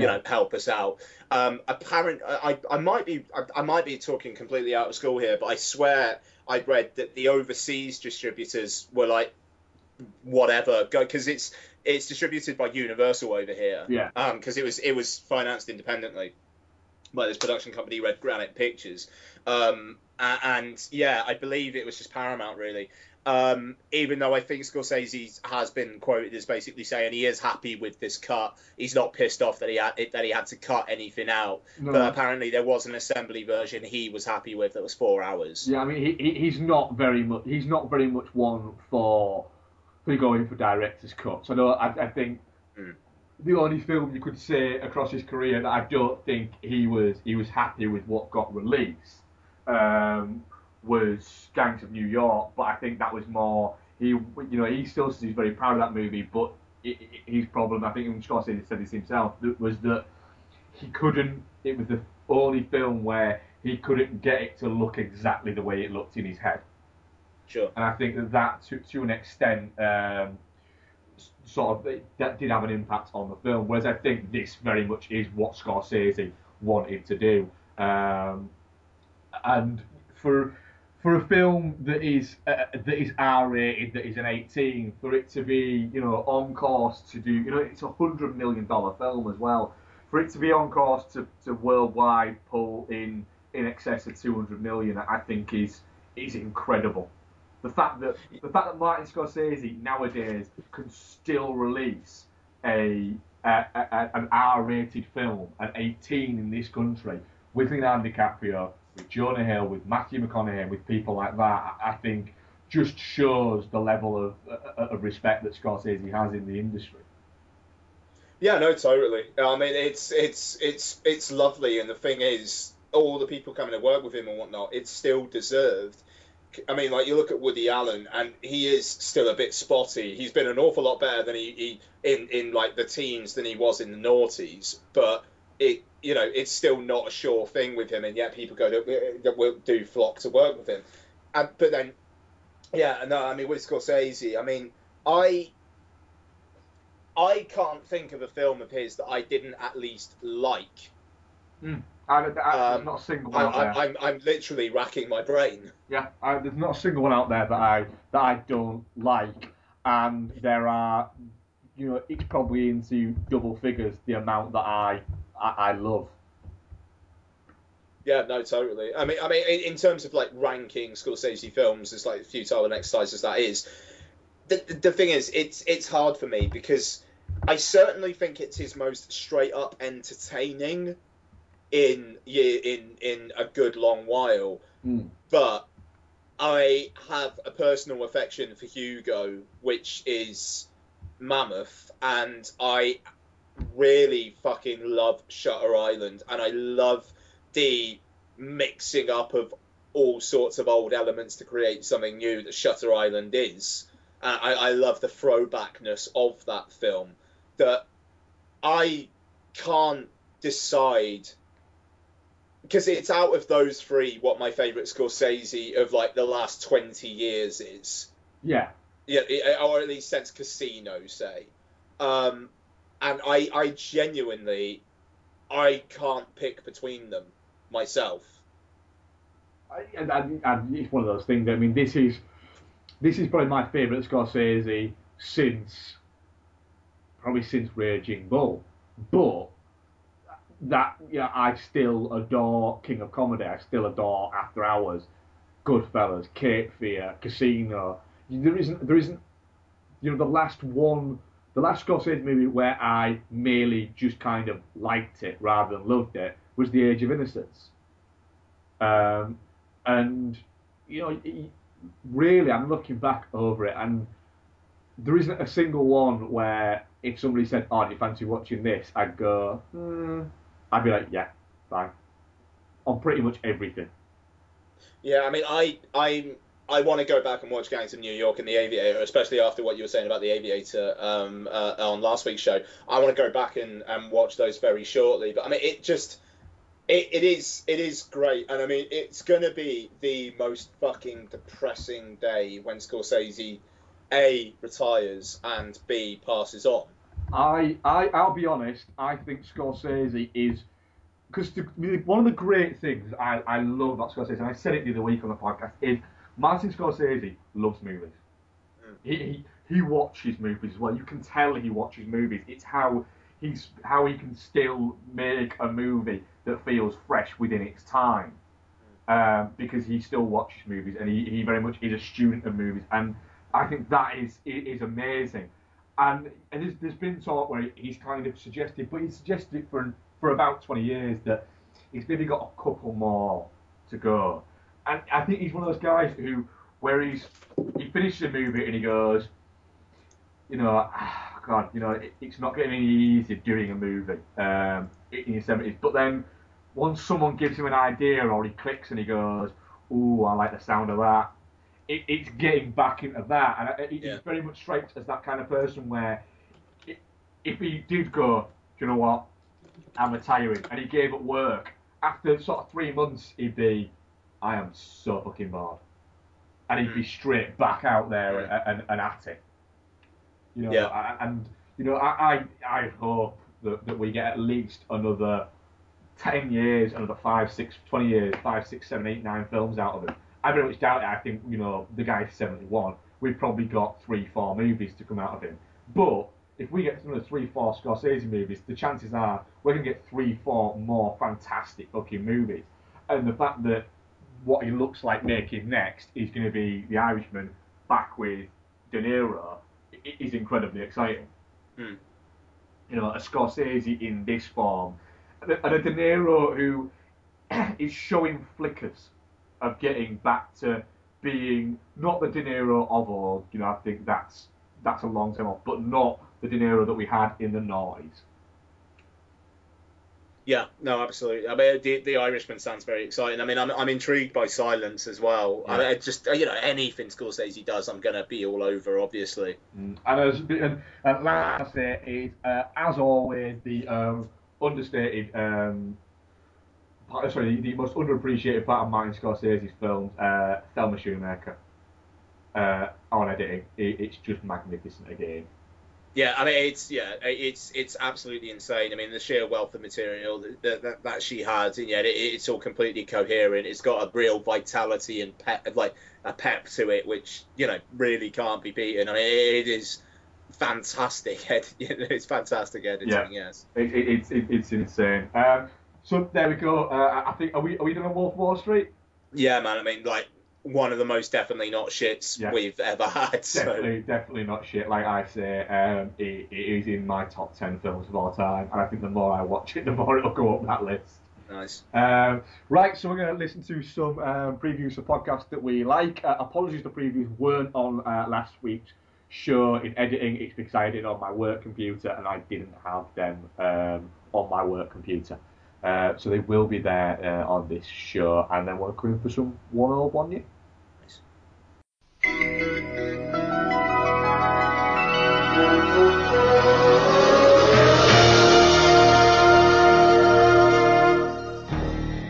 you know, help us out." Um, apparent, I, I might be, I, I might be talking completely out of school here, but I swear I read that the overseas distributors were like, whatever, go because it's it's distributed by Universal over here. Yeah. Um, because it was it was financed independently by this production company, Red Granite Pictures. Um, and yeah, I believe it was just Paramount really. Um, even though I think Scorsese has been quoted as basically saying he is happy with this cut, he's not pissed off that he had that he had to cut anything out. No. But apparently there was an assembly version he was happy with that was four hours. Yeah, I mean, he, he he's not very much. He's not very much one for for going for director's cuts. I know. I, I think the only film you could say across his career that I don't think he was he was happy with what got released um, was Gangs of New York. But I think that was more he. You know, he still says he's very proud of that movie, but his problem, I think, even Scorsese said this himself, was that he couldn't. It was the only film where he couldn't get it to look exactly the way it looked in his head. Sure. And I think that that, to, to an extent, um, sort of that did have an impact on the film. Whereas I think this very much is what Scorsese wanted to do. Um, and for for a film that is uh, that is R rated, that is an 18, for it to be you know on course to do you know it's a hundred million dollar film as well. For it to be on course to, to worldwide pull in in excess of 200 million, I think is is incredible. The fact that the fact that Martin Scorsese nowadays can still release a, a, a an R-rated film at 18 in this country with Leonardo DiCaprio, with Jonah Hill, with Matthew McConaughey, with people like that, I, think just shows the level of uh, of respect that Scorsese has in the industry. Yeah, no, totally. I mean, it's it's it's it's lovely, and the thing is, all the people coming to work with him and whatnot, it's still deserved. I mean, like you look at Woody Allen, and he is still a bit spotty. He's been an awful lot better than he, he in in like the teens than he was in the noughties, but it you know it's still not a sure thing with him, and yet people go to, that will do flock to work with him. And but then, yeah, no, I mean with Scorsese, I mean I I can't think of a film of his that I didn't at least like. Mm. I, I, Um, not a single one out there. I, I'm, I'm literally racking my brain. Yeah, I, there's not a single one out there that I that I don't like, and there are, you know, it's probably into double figures the amount that I I, I love. Yeah, no, totally. I mean, I mean, in, in terms of like ranking Scorsese films, as like futile an exercise as that is, the, the, the thing is, it's it's hard for me because I certainly think it's his most straight up entertaining in in in a good long while. Mm. But I have a personal affection for Hugo, which is mammoth, and I really fucking love Shutter Island, and I love the mixing up of all sorts of old elements to create something new that Shutter Island is. Uh, I, I love the throwbackness of that film. That I can't decide because it's out of those three what my favourite Scorsese of like the last twenty years is. Yeah, Yeah, or at least since Casino, say. Um, and I, I genuinely, I can't pick between them myself. I, and, and, and it's one of those things. I mean, this is this is probably my favourite Scorsese since probably since Raging Bull, but that yeah, I still adore King of Comedy. I still adore After Hours, Goodfellas, Cape Fear, Casino. There isn't there isn't you know the last one. The last Scorsese movie where I merely just kind of liked it rather than loved it was The Age of Innocence. Um, and you know, really, I'm looking back over it, and there isn't a single one where if somebody said, "Oh, do you fancy watching this?" I'd go, hmm. I'd be like, "Yeah, fine." On pretty much everything. Yeah, I mean, I, I, I want to go back and watch Gangs of New York and The Aviator, especially after what you were saying about The Aviator um, uh, on last week's show. I want to go back and, and watch those very shortly. But I mean, it just, it, it is, it is great, and I mean, it's gonna be the most fucking depressing day when Scorsese, a retires and b passes on. I, I, I'll be honest. I think Scorsese is because one of the great things I, I love about Scorsese, and I said it the other week on the podcast, is Martin Scorsese loves movies. He, he he watches movies as well. You can tell he watches movies. It's how he's how he can still make a movie that feels fresh within its time. Um, because he still watches movies and he, he very much is a student of movies and I think that is is amazing. And, and there's, there's been talk where he's kind of suggested, but he's suggested it for for about 20 years that he's maybe got a couple more to go. And I think he's one of those guys who, where he's he finishes a movie and he goes, you know, ah, God, you know, it, it's not getting any easier doing a movie um, in the 70s. But then once someone gives him an idea or he clicks and he goes, ooh, I like the sound of that, it, it's getting back into that. And it, Yeah. very much strikes as that kind of person where i if he did go, do you know what, I'm retiring, and he gave up work, after sort of three months, he'd be, I am so fucking bored. And he'd be hmm. straight back out there hmm. and, and, and at it. You know, Yeah. I- and you know, I, I, I hope that, that we get at least another ten years, another five, six, twenty years, five, six, seven, eight, nine films out of him. I very much doubt it. I think you know the guy's seventy one. We've probably got three, four movies to come out of him. But if we get another three, four Scorsese movies, the chances are we're gonna get three, four more fantastic fucking movies. And the fact that what he looks like making next is going to be The Irishman back with De Niro is incredibly exciting. Hmm. You know, a Scorsese in this form, and a, and a De Niro who is showing flickers of getting back to being not the De Niro of old. You know, I think that's that's a long time off, but not the De Niro that we had in the noise. Yeah, no, absolutely. I mean, the, the Irishman sounds very exciting. I mean, I'm, I'm intrigued by Silence as well. I mean, I just you know anything Scorsese does, I'm gonna be all over. Obviously. And as and, and last say is, uh, as always, the um, understated, um, part, sorry, the most underappreciated part of Martin Scorsese's films, uh, Thelma Schoonmaker. Uh, on editing, it, it's just magnificent again. Yeah, I mean it's yeah, it's it's absolutely insane. I mean the sheer wealth of material that that, that she has, and yet it, it's all completely coherent. It's got a real vitality and pep, like a pep to it, which you know really can't be beaten. I mean it is fantastic. It's fantastic editing. Yeah. Yes. It, it, it's it, it's insane. Um, so there we go. Uh, I think are we are we doing Wolf of Wall Street? Yeah, man. I mean like one of the most definitely not shits Yeah. we've ever had. So. Definitely, definitely not shit. Like I say, um, it, it is in my top ten films of all time, and I think the more I watch it, the more it'll go up that list. Nice. Um, right, so we're going to listen to some um, previews of podcasts that we like. Uh, apologies, the previews weren't on uh, last week's show in editing. It's because I did it on my work computer and I didn't have them um, on my work computer. Uh, so they will be there uh, on this show, and then we're coming for some one old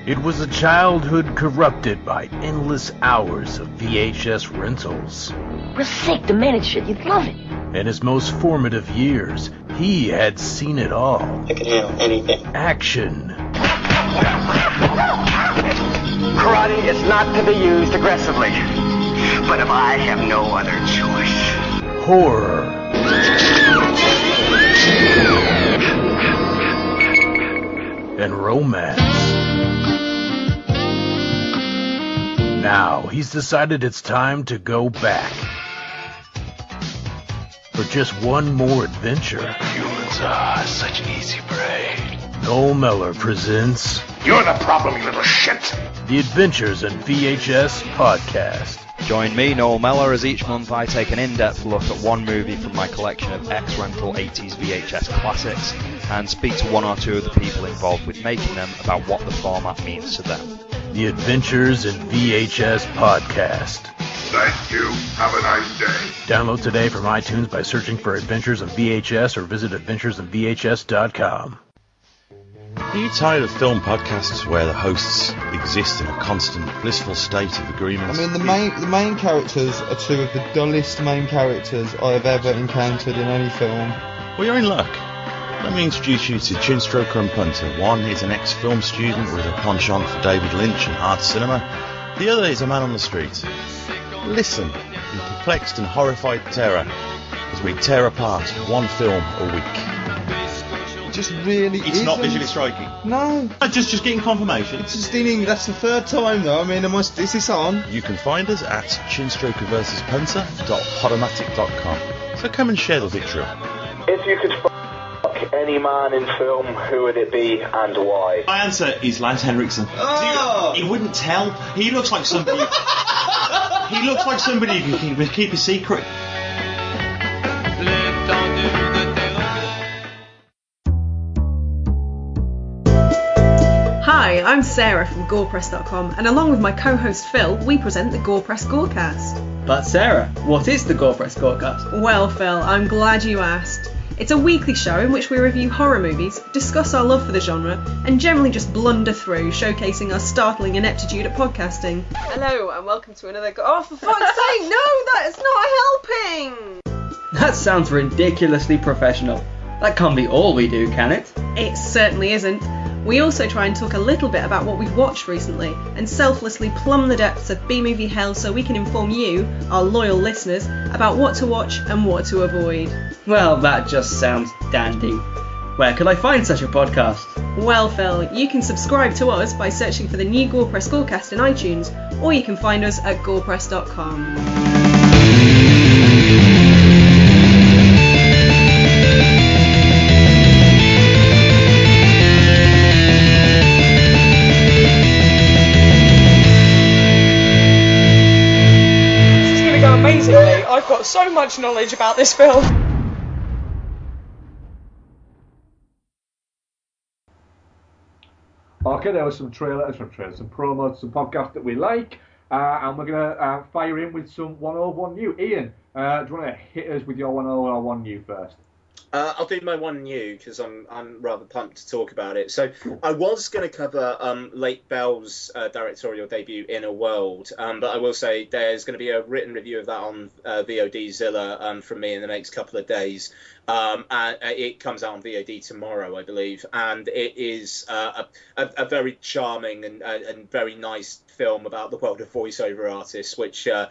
It was a childhood corrupted by endless hours of VHS rentals. We're sick to manage shit. You'd love it. In his most formative years, he had seen it all. I can handle anything. Action, Karate is not to be used aggressively. But if I have no other choice. horror, and romance. Now he's decided it's time to go back. For just one more adventure. Humans are such an easy prey. Noel Meller presents You're the problem, you little shit. The Adventures in VHS Podcast. Join me, Noel Meller, as each month I take an in-depth look at one movie from my collection of ex-rental 80s VHS classics and speak to one or two of the people involved with making them about what the format means to them. The Adventures in VHS Podcast. Thank you. Have a nice day. Download today from iTunes by searching for Adventures in VHS or visit adventuresinvhs.com. Are you tired of film podcasts where the hosts exist in a constant blissful state of agreement? I mean, the main the main characters are two of the dullest main characters I have ever encountered in any film. Well, you're in luck. Let me introduce you to Chinstroker and Punter. One is an ex-film student with a penchant for David Lynch and art cinema. The other is a man on the street. Listen in perplexed and horrified terror as we tear apart one film a week. It just really It's not isn't. visually striking. No. Just just getting confirmation. It's just in That's the third time though. I mean, am I, is this on? You can find us at chinstrokerversuspunter.podomatic.com. So come and share the victory. If you could fuck any man in film, who would it be and why? My answer is Lance Henriksen. Oh! You wouldn't tell. He looks like somebody. he looks like somebody who can keep, keep a secret. Hi, I'm Sarah from GorePress.com, and along with my co-host Phil, we present the GorePress Gorecast. But Sarah, what is the GorePress Gorecast? Well, Phil, I'm glad you asked. It's a weekly show in which we review horror movies, discuss our love for the genre, and generally just blunder through, showcasing our startling ineptitude at podcasting. Hello, and welcome to another. Go- oh, for fuck's sake, no, that is not helping! That sounds ridiculously professional. That can't be all we do, can it? It certainly isn't. We also try and talk a little bit about what we've watched recently and selflessly plumb the depths of B movie hell so we can inform you, our loyal listeners, about what to watch and what to avoid. Well, that just sounds dandy. Where could I find such a podcast? Well, Phil, you can subscribe to us by searching for the new Gorepress Gorecast in iTunes, or you can find us at gorepress.com. so much knowledge about this film. Okay, there was some trailers, some trailers, some promos, some podcasts that we like, uh, and we're gonna uh, fire in with some 101 new. Ian, uh, do you want to hit us with your 101 new first? Uh, I'll do my one new because I'm I'm rather pumped to talk about it. So I was going to cover um, Bell's uh, directorial debut, In a World, um, but I will say there's going to be a written review of that on uh, VOD Zilla um, from me in the next couple of days. Um, uh, it comes out on VOD tomorrow, I believe, and it is uh, a, a, a very charming and, uh, and very nice film about the world of voiceover artists, which I,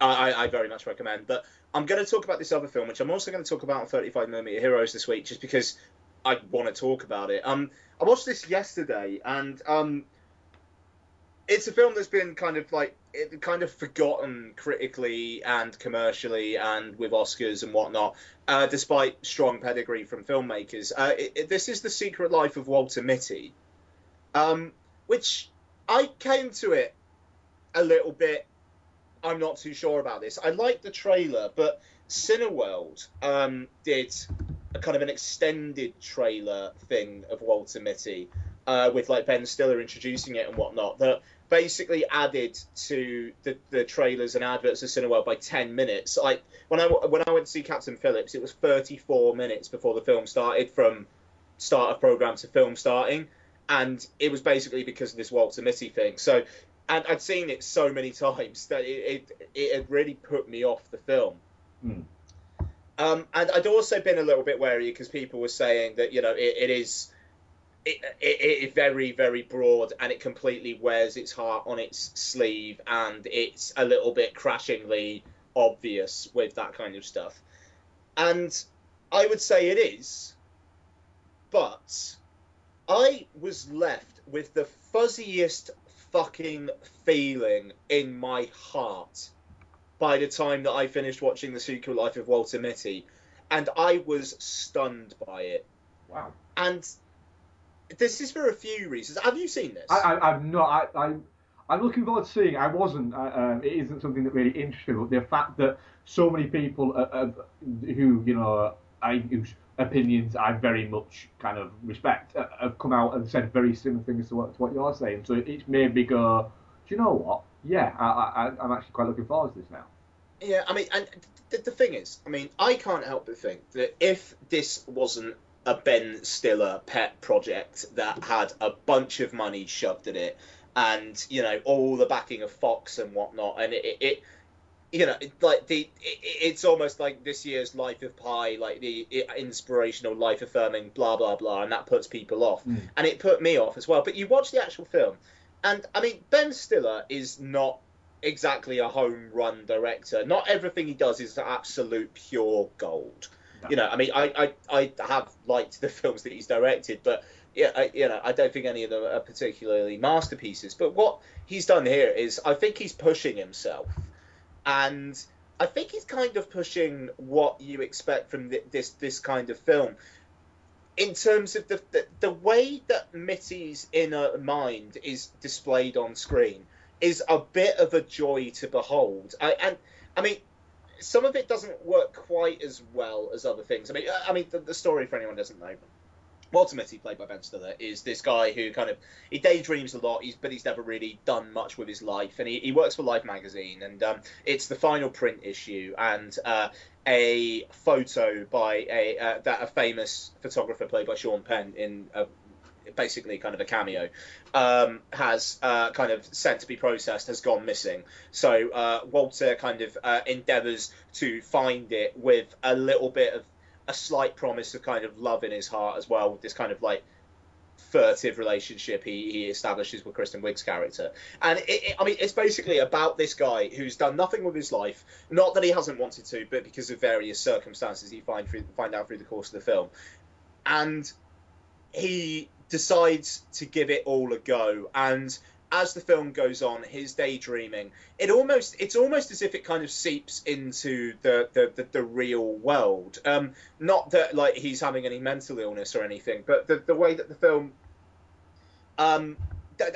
I very much recommend. But I'm going to talk about this other film, which I'm also going to talk about on 35mm Heroes this week, just because I want to talk about it. Um, I watched this yesterday, and um, it's a film that's been kind of like kind of forgotten critically and commercially and with Oscars and whatnot, uh, despite strong pedigree from filmmakers. Uh, it, it- this is the Secret Life of Walter Mitty, um, which I came to it a little bit. I'm not too sure about this. I like the trailer, but Cineworld um, did a kind of an extended trailer thing of Walter Mitty uh, with like Ben Stiller introducing it and whatnot that basically added to the, the trailers and adverts of Cineworld by 10 minutes. Like when I when I went to see Captain Phillips, it was 34 minutes before the film started from start of program to film starting, and it was basically because of this Walter Mitty thing. So, and I'd seen it so many times that it it, it had really put me off the film. Um, and I'd also been a little bit wary because people were saying that you know it, it is it, it, it is very very broad and it completely wears its heart on its sleeve and it's a little bit crashingly obvious with that kind of stuff. And I would say it is, but I was left with the fuzziest fucking feeling in my heart by the time that I finished watching The Secret Life of Walter Mitty, and I was stunned by it. Wow. And this is for a few reasons. Have you seen this? I, I, I'm not. I, I, I'm looking forward to seeing. it. I wasn't. Uh, um, it isn't something that really interested me. But the fact that so many people uh, uh, who you know, I whose opinions I very much kind of respect uh, have come out and said very similar things to what, to what you're saying. So it's made me go. Do you know what? Yeah, I, I, I'm actually quite looking forward to this now. Yeah, I mean, and the, the thing is, I mean, I can't help but think that if this wasn't a Ben Stiller pet project that had a bunch of money shoved at it, and you know all the backing of Fox and whatnot, and it, it, it you know, like the, it, it's almost like this year's Life of Pi, like the inspirational, life affirming, blah blah blah, and that puts people off, Mm. and it put me off as well. But you watch the actual film, and I mean, Ben Stiller is not exactly a home run director. Not everything he does is absolute pure gold. You know, I mean, I, I, I have liked the films that he's directed, but yeah, I, you know, I don't think any of them are particularly masterpieces. But what he's done here is, I think he's pushing himself, and I think he's kind of pushing what you expect from thi- this this kind of film. In terms of the, the the way that Mitty's inner mind is displayed on screen is a bit of a joy to behold. I, and I mean, some of it doesn't work quite as well as other things. I mean, I mean, the, the story for anyone doesn't know. Mitty, played by Ben Stiller, is this guy who kind of he daydreams a lot. He's but he's never really done much with his life, and he, he works for Life magazine, and um, it's the final print issue, and uh, a photo by a uh, that a famous photographer played by Sean Penn in a, basically kind of a cameo um, has uh, kind of sent to be processed has gone missing. So uh, Walter kind of uh, endeavours to find it with a little bit of a slight promise of kind of love in his heart as well, with this kind of like furtive relationship he, he establishes with Kristen Wiig's character. And it, it, I mean, it's basically about this guy who's done nothing with his life. Not that he hasn't wanted to, but because of various circumstances you find through, find out through the course of the film. And he decides to give it all a go and as the film goes on his daydreaming it almost it's almost as if it kind of seeps into the the, the, the real world. Um not that like he's having any mental illness or anything but the, the way that the film um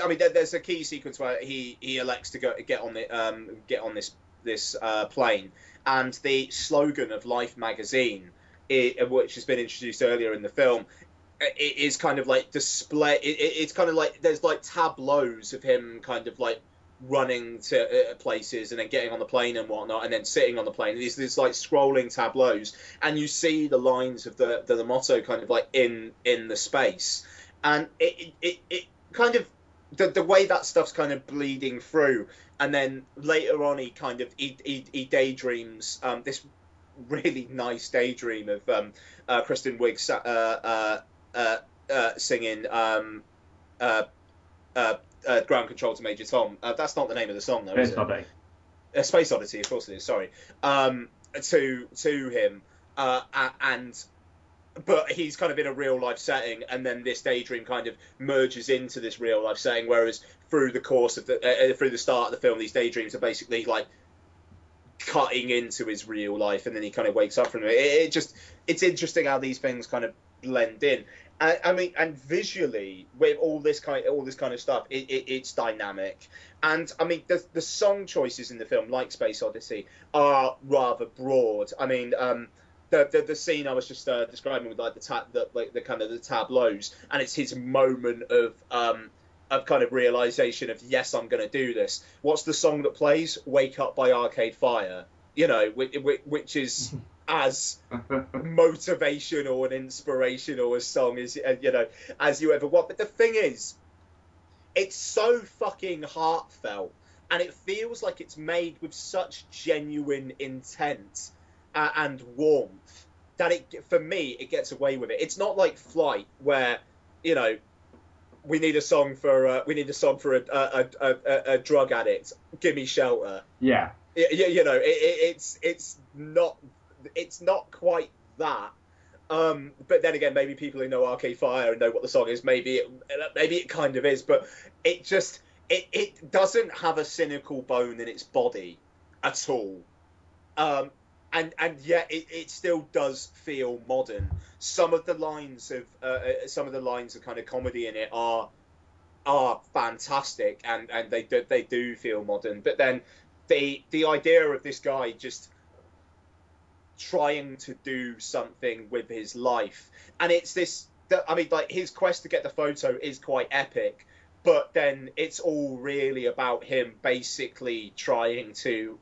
I mean, there, there's a key sequence where he, he elects to go get on the um, get on this this uh, plane, and the slogan of Life magazine, i which has been introduced earlier in the film, it is kind of like display. It, it- it's kind of like there's like tableaus of him kind of like running to uh, places and then getting on the plane and whatnot, and then sitting on the plane. These these like scrolling tableaus, and you see the lines of the the, the motto kind of like in in the space, and it it, it kind of the, the way that stuff's kind of bleeding through, and then later on he kind of he, he, he daydreams um, this really nice daydream of um, uh, Kristen Wiig sa- uh, uh, uh, singing um, uh, uh, uh, Ground Control to Major Tom. Uh, that's not the name of the song though, Space it? Oddity. Uh, Space Oddity, of course it is. Sorry. Um, to to him, uh, and but he's kind of in a real life setting, and then this daydream kind of merges into this real life setting. Whereas through the course of the through the start of the film, these daydreams are basically like cutting into his real life, and then he kind of wakes up from it. It, it just it's interesting how these things kind of blend in. I, I mean, and visually with all this kind all this kind of stuff, it, it, it's dynamic. And I mean, the the song choices in the film, like Space Oddity, are rather broad. I mean, um, the, the the scene I was just uh, describing with like the tab, the, like the kind of the tableaus, and it's his moment of um of kind of realization of yes, I'm going to do this. What's the song that plays? Wake Up by Arcade Fire. You know, which, which is as motivational and inspirational a song as uh, you know as you ever want. But the thing is, it's so fucking heartfelt, and it feels like it's made with such genuine intent uh, and warmth that it, for me, it gets away with it. It's not like Flight, where you know we need a song for uh, we need a song for a, a, a, a, a drug addict. Give me shelter. Yeah. Y- y- you know, it, it, it's it's not it's not quite that. Um, but then again, maybe people who know Arcade Fire and know what the song is, maybe it, maybe it kind of is. But it just it, it doesn't have a cynical bone in its body at all. Um, and and yet it, it still does feel modern. Some of the lines of uh, uh, some of the lines of kind of comedy in it are are fantastic and and they do, they do feel modern. But then the the idea of this guy just trying to do something with his life, and it's this. I mean, like his quest to get the photo is quite epic, but then it's all really about him basically trying to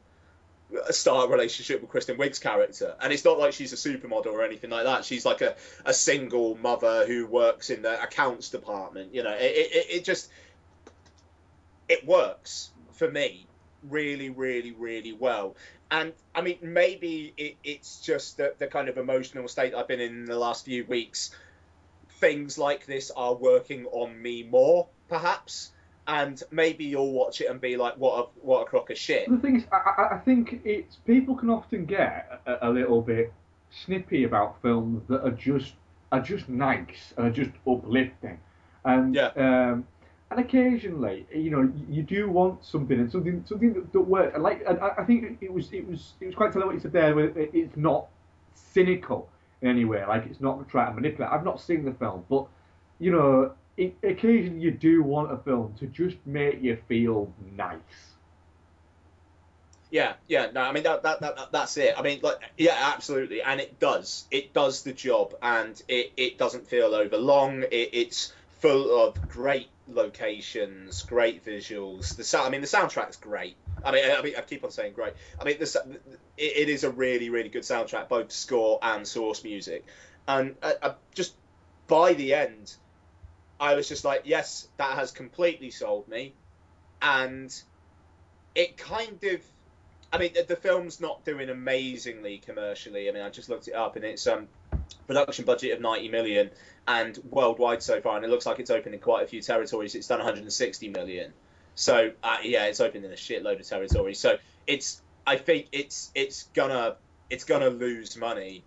start a relationship with Kristen Wiig's character. And it's not like she's a supermodel or anything like that. She's like a, a single mother who works in the accounts department. You know, it, it, it just it works for me really, really, really well. And I mean, maybe it, it's just the, the kind of emotional state I've been in, in the last few weeks. Things like this are working on me more, perhaps. And maybe you'll watch it and be like, "What a what a crock of shit." The thing is, I, I- I think it's people can often get a, a little bit snippy about films that are just are just nice and are just uplifting, and um, and occasionally, you know, you, you do want something and something something that, that works. And Like, I, I think it was it was it was quite telling what you said there. Where it's not cynical in any way. Like, it's not trying to manipulate. I've not seen the film, but you know, occasionally you do want a film to just make you feel nice. Yeah, yeah, no, I mean that, that, that, that that's it. I mean, like, yeah, absolutely, and it does, it does the job, and it, it doesn't feel overlong. It, it's full of great locations, great visuals. The sound, I mean, the soundtrack's great. I mean, I, mean, I keep on saying great. I mean, the, sa- it, it is a really, really good soundtrack, both score and source music, and uh, uh, just by the end, I was just like, yes, that has completely sold me, and it kind of I mean, the, the film's not doing amazingly commercially. I mean, I just looked it up, and it's um production budget of 90 million, and worldwide so far, and it looks like it's opened in quite a few territories. It's done 160 million. So uh, yeah, it's opened in a shitload of territories. So it's I think it's it's gonna it's gonna lose money.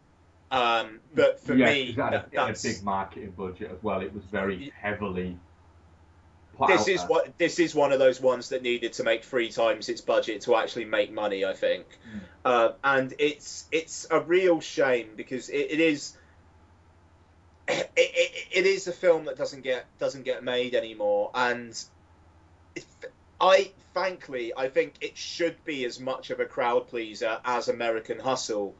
Um, but for yeah, me, 'cause it had, a, that, it had a big marketing budget as well. It was very heavily. this is there. what this is one of those ones that needed to make three times its budget to actually make money. I think, uh, and it's it's a real shame because it, it is it, it, it is a film that doesn't get doesn't get made anymore, and it, I frankly I think it should be as much of a crowd pleaser as American Hustle,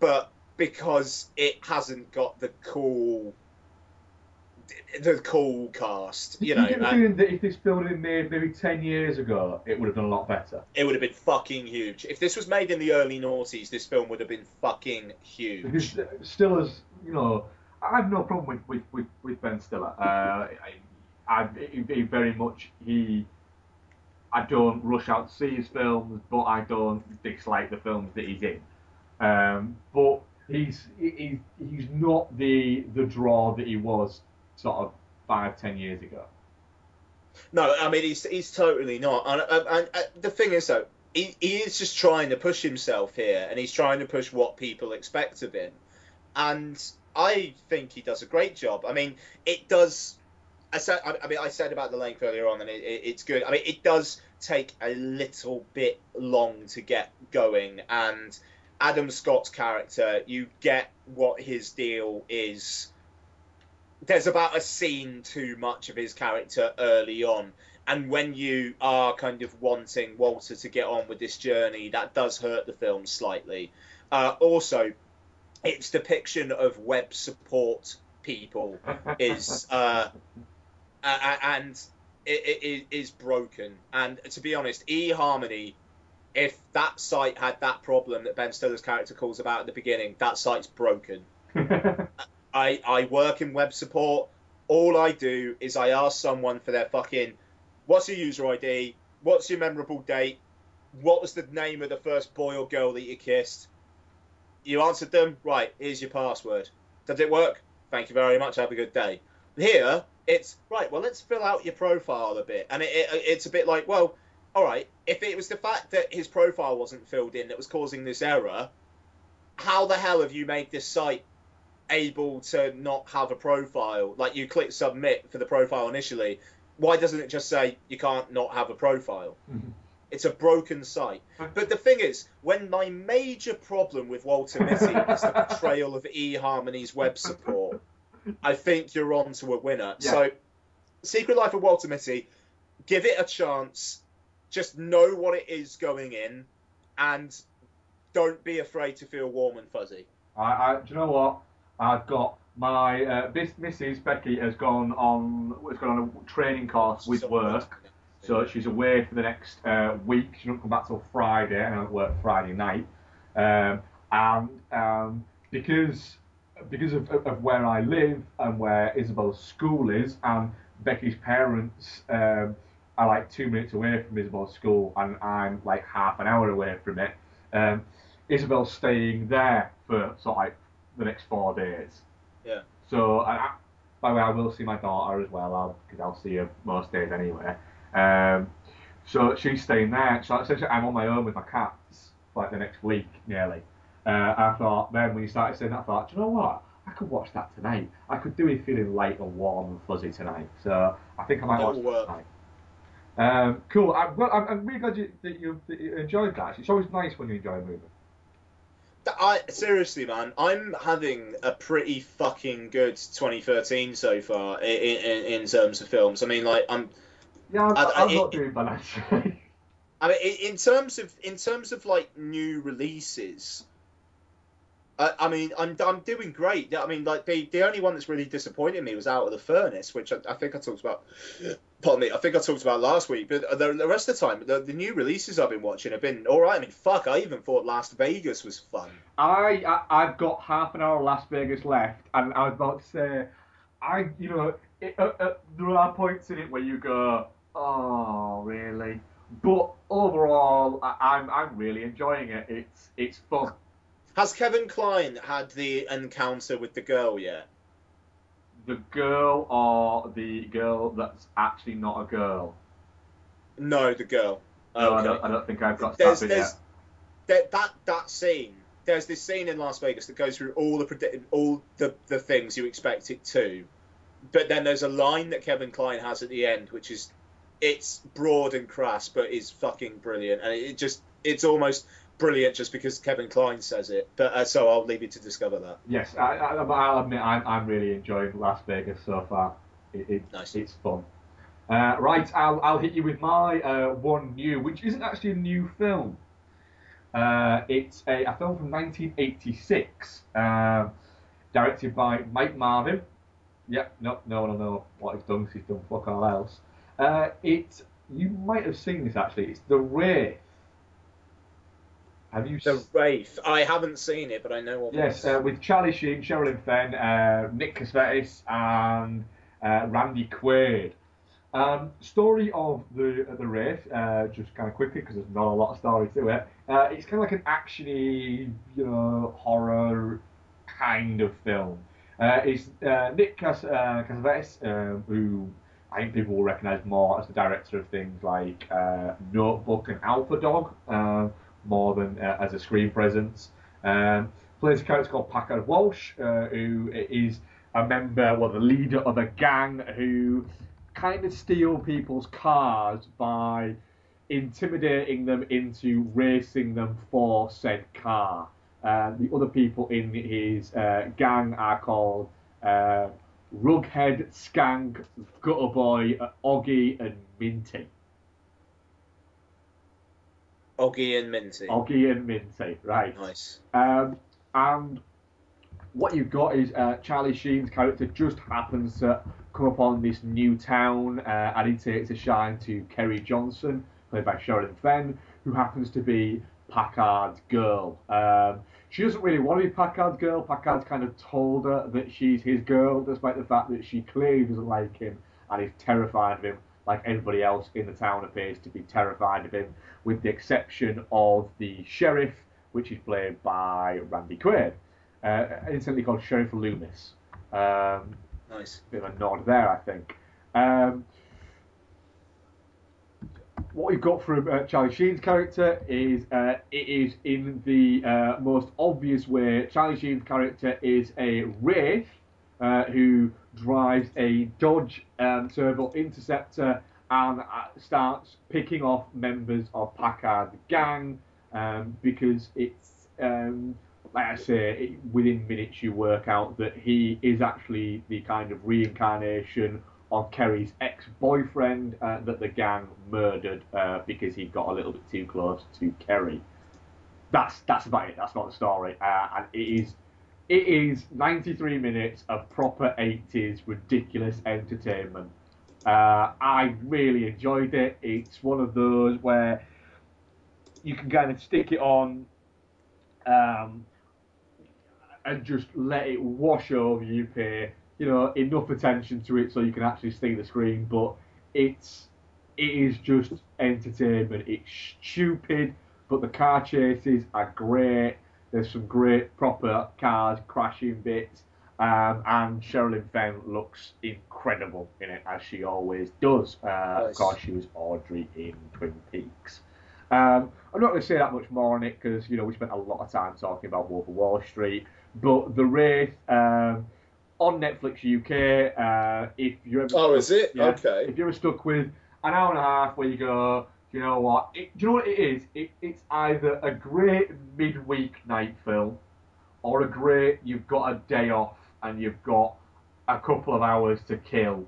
but because it hasn't got the cool the cool cast. You You know, and that if this film had been made maybe ten years ago, it would have done a lot better. it would have been fucking huge. If this was made in the early noughties, this film would have been fucking huge. Uh, Stiller's, you know, I have no problem with with, with, Ben Stiller. Uh, I, I, he very much he. I don't rush out to see his films, but I don't dislike the films that he's in. Um, but he's he, he's not the the draw that he was sort of five ten years ago. No, I mean he's he's totally not. And, and, and, and the thing is though, he, he is just trying to push himself here, and he's trying to push what people expect of him. And I think he does a great job. I mean, it does. I said, I, I mean, I said about the length earlier on, and it, it, it's good. I mean, it does take a little bit long to get going, and Adam Scott's character, you get what his deal is there's about a scene too much of his character early on. And when you are kind of wanting Walter to get on with this journey, that does hurt the film slightly. Uh, also, its depiction of web support people is uh, and it, it, it is broken. And to be honest, eHarmony, if that site had that problem that Ben Stiller's character calls about at the beginning, that site's broken. I, I work in web support. All I do is I ask someone for their fucking what's your user ID, what's your memorable date, what was the name of the first boy or girl that you kissed. You answered them, right, here's your password. Does it work? Thank you very much, have a good day. Here, it's right, well, let's fill out your profile a bit. And it, it, it's a bit like, well, all right, if it was the fact that his profile wasn't filled in that was causing this error, how the hell have you made this site able to not have a profile. Like you click submit for the profile initially. Why doesn't it just say you can't not have a profile? Mm-hmm. It's a broken site. But the thing is, when my major problem with Walter Mitty is the portrayal of eHarmony's web support, I think you're on to a winner. Yeah. So, Secret Life of Walter Mitty, give it a chance. Just know what it is going in, and don't be afraid to feel warm and fuzzy. I, I, do you know what? I've got my uh, this Mrs. Becky has gone on has gone on a training course with work, so she's away for the next uh, week. She don't come back till Friday, and I don't work Friday night. Um, and um, because because of, of of where I live and where Isabel's school is, and Becky's parents um, are like two minutes away from Isabel's school, and I'm like half an hour away from it. Um, Isabel's staying there for sort of like the next four days. Yeah. So, I, I, by the way, I will see my daughter as well, because I'll, see her most days anyway. Um, so she's staying there. So essentially, I'm on my own with my cats for like the next week nearly. Uh, I thought then when you started saying that, I thought, do you know what? I could watch that tonight. I could do it feeling light and warm and fuzzy tonight. So I think I might watch That'll that work. tonight. Um, cool. I'm, well, I'm, I'm really glad you, that, you, that you enjoyed that. It's always nice when you enjoy a movie. I seriously, man, I'm having a pretty fucking good 2013 so far in, in, in terms of films. I mean, like, I'm. Yeah, I'm, I- I- I'm it- not doing bad actually. I mean, in terms of in terms of like new releases. I, I mean, I'm I'm doing great. I mean, like the the only one that's really disappointed me was Out of the Furnace, which I, I think I talked about. Pardon me, I think I talked about last week. But the, the rest of the time, the, the new releases I've been watching have been all right. I mean, fuck, I even thought Last Vegas was fun. I, I I've got half an hour of Last Vegas left, and I was about to say, I you know, it, uh, uh, there are points in it where you go, oh really, but overall, I, I'm I'm really enjoying it. It's it's fun. Has Kevin Kline had the encounter with the girl yet? The girl or the girl that's actually not a girl. No, the girl. No, I don't, I don't think I've got there's there's that, that that scene. There's this scene in Last Vegas that goes through all the predi- all the, the things you expect it to, but then there's a line that Kevin Kline has at the end, which is it's broad and crass, but is fucking brilliant, and it just it's almost brilliant just because Kevin Kline says it. But uh, so I'll leave you to discover that. Yes, I, I, I'll admit I'm, I'm really enjoying Last Vegas so far. It, it, It's fun. Uh, right, I'll, I'll hit you with my uh, one new, which isn't actually a new film. Uh, it's a, a film from 1986, um, directed by Mike Marvin, Yep, no, no one will know what he's done 'cause he's done fuck all else. Uh, it, you might have seen this actually. It's The Wraith. Have you? The Wraith. I haven't seen it, but I know of Yes, it. uh, with Charlie Sheen, Sherilyn Fenn, uh, Nick Cassavetes, and uh, Randy Quaid. Um, story of the the Wraith, uh, just kind of quickly because there's not a lot of story to it. Uh, it's kind of like an actiony, you know, horror kind of film. Uh, it's uh, Nick Cas- uh, Cassavetes, um, who I think people will recognise more as the director of things like uh, Notebook and Alpha Dog, uh, more than uh, as a screen presence. Um, plays a character called Packard Walsh, uh, who is a member, well, the leader of a gang who kind of steal people's cars by intimidating them into racing them for said car. Uh, the other people in his uh, gang are called uh, Rughead, Skank, Gutter Boy, Oggy, and Minty. Oggy and Minty. Oggy and Minty, right. Nice. Um, and what you've got is uh, Charlie Sheen's character just happens to come upon this new town, uh, and he takes a shine to Kerry Johnson, played by Sherilyn Fenn, who happens to be Packard's girl. Um, she doesn't really want to be Packard's girl. Packard's kind of told her that she's his girl, despite the fact that she clearly doesn't like him and is terrified of him, like everybody else in the town appears to be terrified of him, with the exception of the sheriff, which is played by Randy Quaid, uh, instantly called Sheriff Loomis. Um, Nice. bit of a nod there, I think. Um, what we've got from uh, Charlie Sheen's character is uh, it is in the uh, most obvious way. Charlie Sheen's character is a wraith uh, who drives a Dodge um, Turbo Interceptor and uh, starts picking off members of Packard's gang um, because it's um, like I say, it, within minutes you work out that he is actually the kind of reincarnation of Kerry's ex-boyfriend uh, that the gang murdered uh, because he got a little bit too close to Kerry. That's that's about it. That's not the story, uh, and it is it is 93 minutes of proper 80s ridiculous entertainment. Uh, I really enjoyed it. It's one of those where you can kind of stick it on um, and just let it wash over you. Pay you know enough attention to it so you can actually see the screen, but it's it is just entertainment. It's stupid, but the car chases are great. There's some great proper cars crashing bits, um, and Sherilyn Fenn looks incredible in it as she always does. Uh, Of course, she was Audrey in Twin Peaks. Um, I'm not going to say that much more on it because you know we spent a lot of time talking about Wolf of Wall Street, but The Wraith um, on Netflix UK. Uh, if you're ever Oh, is it? yeah, Okay. If you're ever stuck with an hour and a half where you go, you know what? It, do you know what it is? It, it's either a great midweek night film or a great you've got a day off and you've got a couple of hours to kill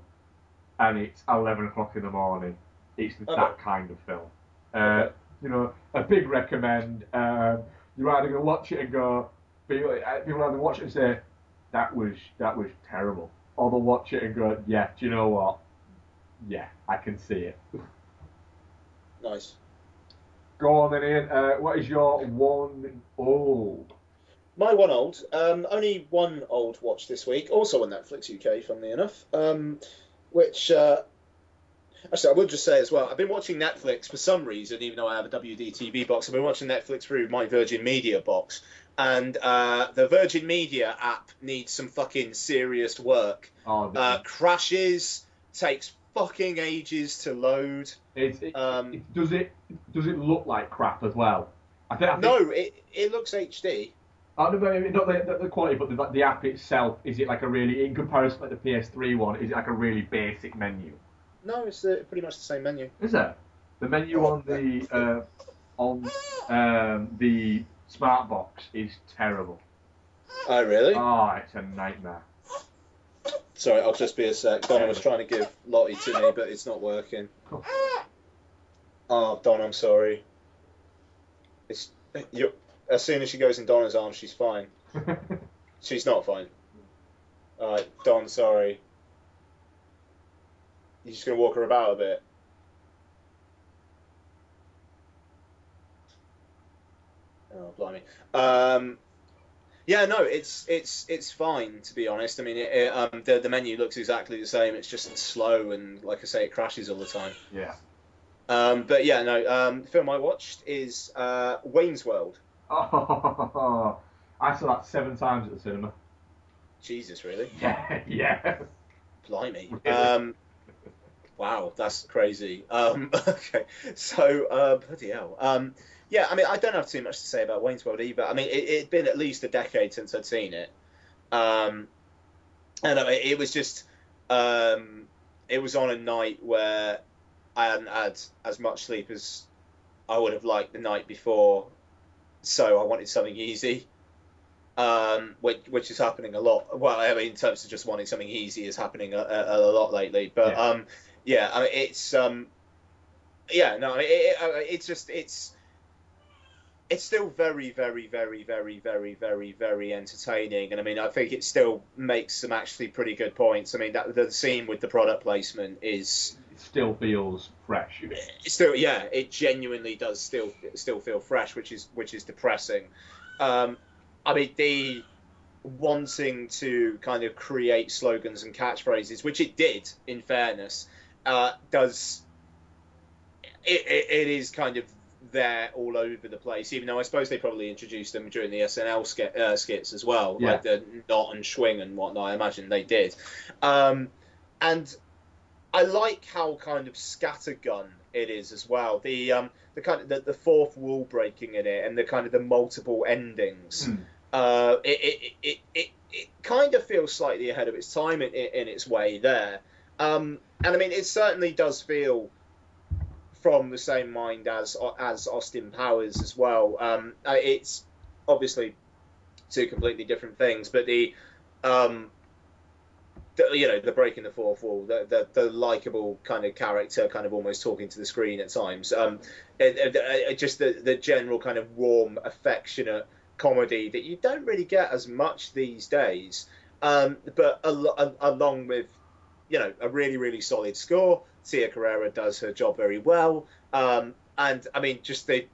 and it's 11 o'clock in the morning. It's that kind of film. Uh, You know, a big recommend. Um, you're either to watch it and go, people uh, people either watch it and say, that was that was terrible, or they'll watch it and go, yeah, do you know what? Yeah, I can see it. Nice. Go on then, Ian. Uh, what is your one old? My one old, um, only one old watch this week, also on Netflix UK, funnily enough. Um, which uh, actually, I would just say as well, I've been watching Netflix for some reason, even though I have a WDTV box. I've been watching Netflix through my Virgin Media box, and uh, the Virgin Media app needs some fucking serious work. Oh, Uh, crashes, takes fucking ages to load. It's, it, Um, it- does it does it look like crap as well? I think, I think No, it it looks HD. Oh, no, but not the, the, the quality, but the, the app itself. Is it like a really, in comparison to the PS3 one, is it like a really basic menu? No, it's uh, pretty much the same menu. Is it? The menu on the uh, on um, the smart box is terrible. Oh, really? Oh, it's a nightmare. Sorry, I'll just be a sec. Donna was trying to give Lottie to me, but it's not working. Oh, Don, I'm sorry. It's you. As soon as she goes in Donna's arms, she's fine. she's not fine. All right, Don, sorry. You're just gonna walk her about a bit. Oh blimey. Um, yeah, no, it's it's it's fine to be honest. I mean, it, it, um, the the menu looks exactly the same. It's just slow and, like I say, it crashes all the time. Yeah. Um, but yeah, no. Um, the film I watched is uh, Wayne's World. Oh, I saw that seven times at the cinema. Jesus, really? Yeah, yeah. Blimey. Really? Um, wow, that's crazy. Um, okay, so uh, bloody hell. Yeah, I mean, I don't have too much to say about Wayne's World either. I mean, it, it'd been at least a decade since I'd seen it, um, and I mean, it was just, um, it was on a night where I hadn't had as much sleep as I would have liked the night before, so I wanted something easy um, which, which is happening a lot. Well, I mean, in terms of just wanting something easy, is happening a, a, a lot lately. But Yeah. um, yeah, I mean, it's um, yeah, no, I mean, it, it, uh, it's just it's it's still very, very, very, very, very, very, very entertaining, and I mean, I think it still makes some actually pretty good points. I mean, that the scene with the product placement is It still feels fresh. still yeah it genuinely does still still feel fresh which is which is depressing um i mean the wanting to kind of create slogans and catchphrases which it did in fairness uh does it, it, it is kind of there all over the place even though i suppose they probably introduced them during the snl sk- uh, skits as well Yeah. like the not and swing and whatnot i imagine they did um and I like how kind of scattergun it is as well. The um the kind of the, the fourth wall breaking in it and the kind of the multiple endings. Hmm. Uh, it, it, it, it, it kind of feels slightly ahead of its time in, in, in its way there. Um, and I mean, it certainly does feel from the same mind as as Austin Powers as well. Um, uh, it's obviously two completely different things, but the um, the, you know the breaking the fourth wall, the the, the likable kind of character, kind of almost talking to the screen at times. Um, it, it- it- just the the general kind of warm, affectionate comedy that you don't really get as much these days. Um, but al- al- along with you know a really really solid score, Tia Carrere does her job very well. Um, and I mean just the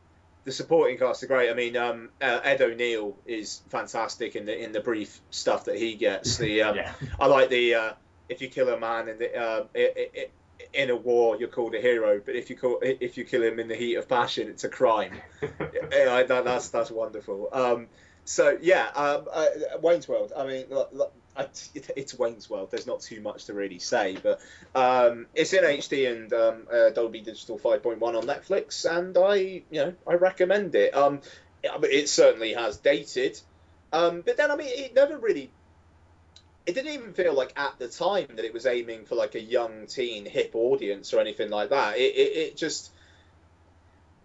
the supporting cast are great. I mean, um, uh, Ed O'Neill is fantastic in the in the brief stuff that he gets. The um, I like the uh, if you kill a man in the uh, i i in a war, you're called a hero, but if you call if you kill him in the heat of passion, it's a crime. yeah, I, that, that's that's wonderful. Um, so yeah, um, uh, Wayne's World. I mean, look, look, I, it's Wayne's World. There's not too much to really say, but um, it's in HD and um, uh, Dolby Digital 5.1 on Netflix, and I, you know, I recommend it. Um, it certainly has dated, um, but then I mean, it never really. It didn't even feel like at the time that it was aiming for like a young teen hip audience or anything like that. It, it, it just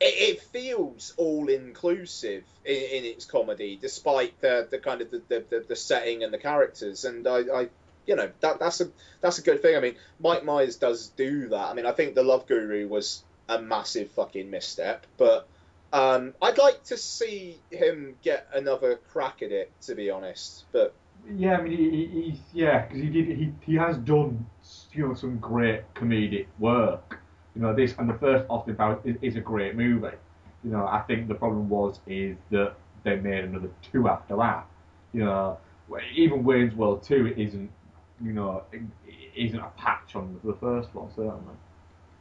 it, feels all inclusive in, in its comedy, despite the, the kind of the, the, the, setting and the characters. And I, I you know that that's a that's a good thing. I mean, Mike Myers does do that. I mean, I think the Love Guru was a massive fucking misstep, but um, I'd like to see him get another crack at it. To be honest, but Yeah, I mean, he, he, yeah, because he did he, he has done you know some great comedic work. You know this and the first Austin Powers is, is a great movie. You know, I think the problem was is that they made another two after that. You know, even Wayne's World two isn't you know it, it isn't a patch on the first one certainly.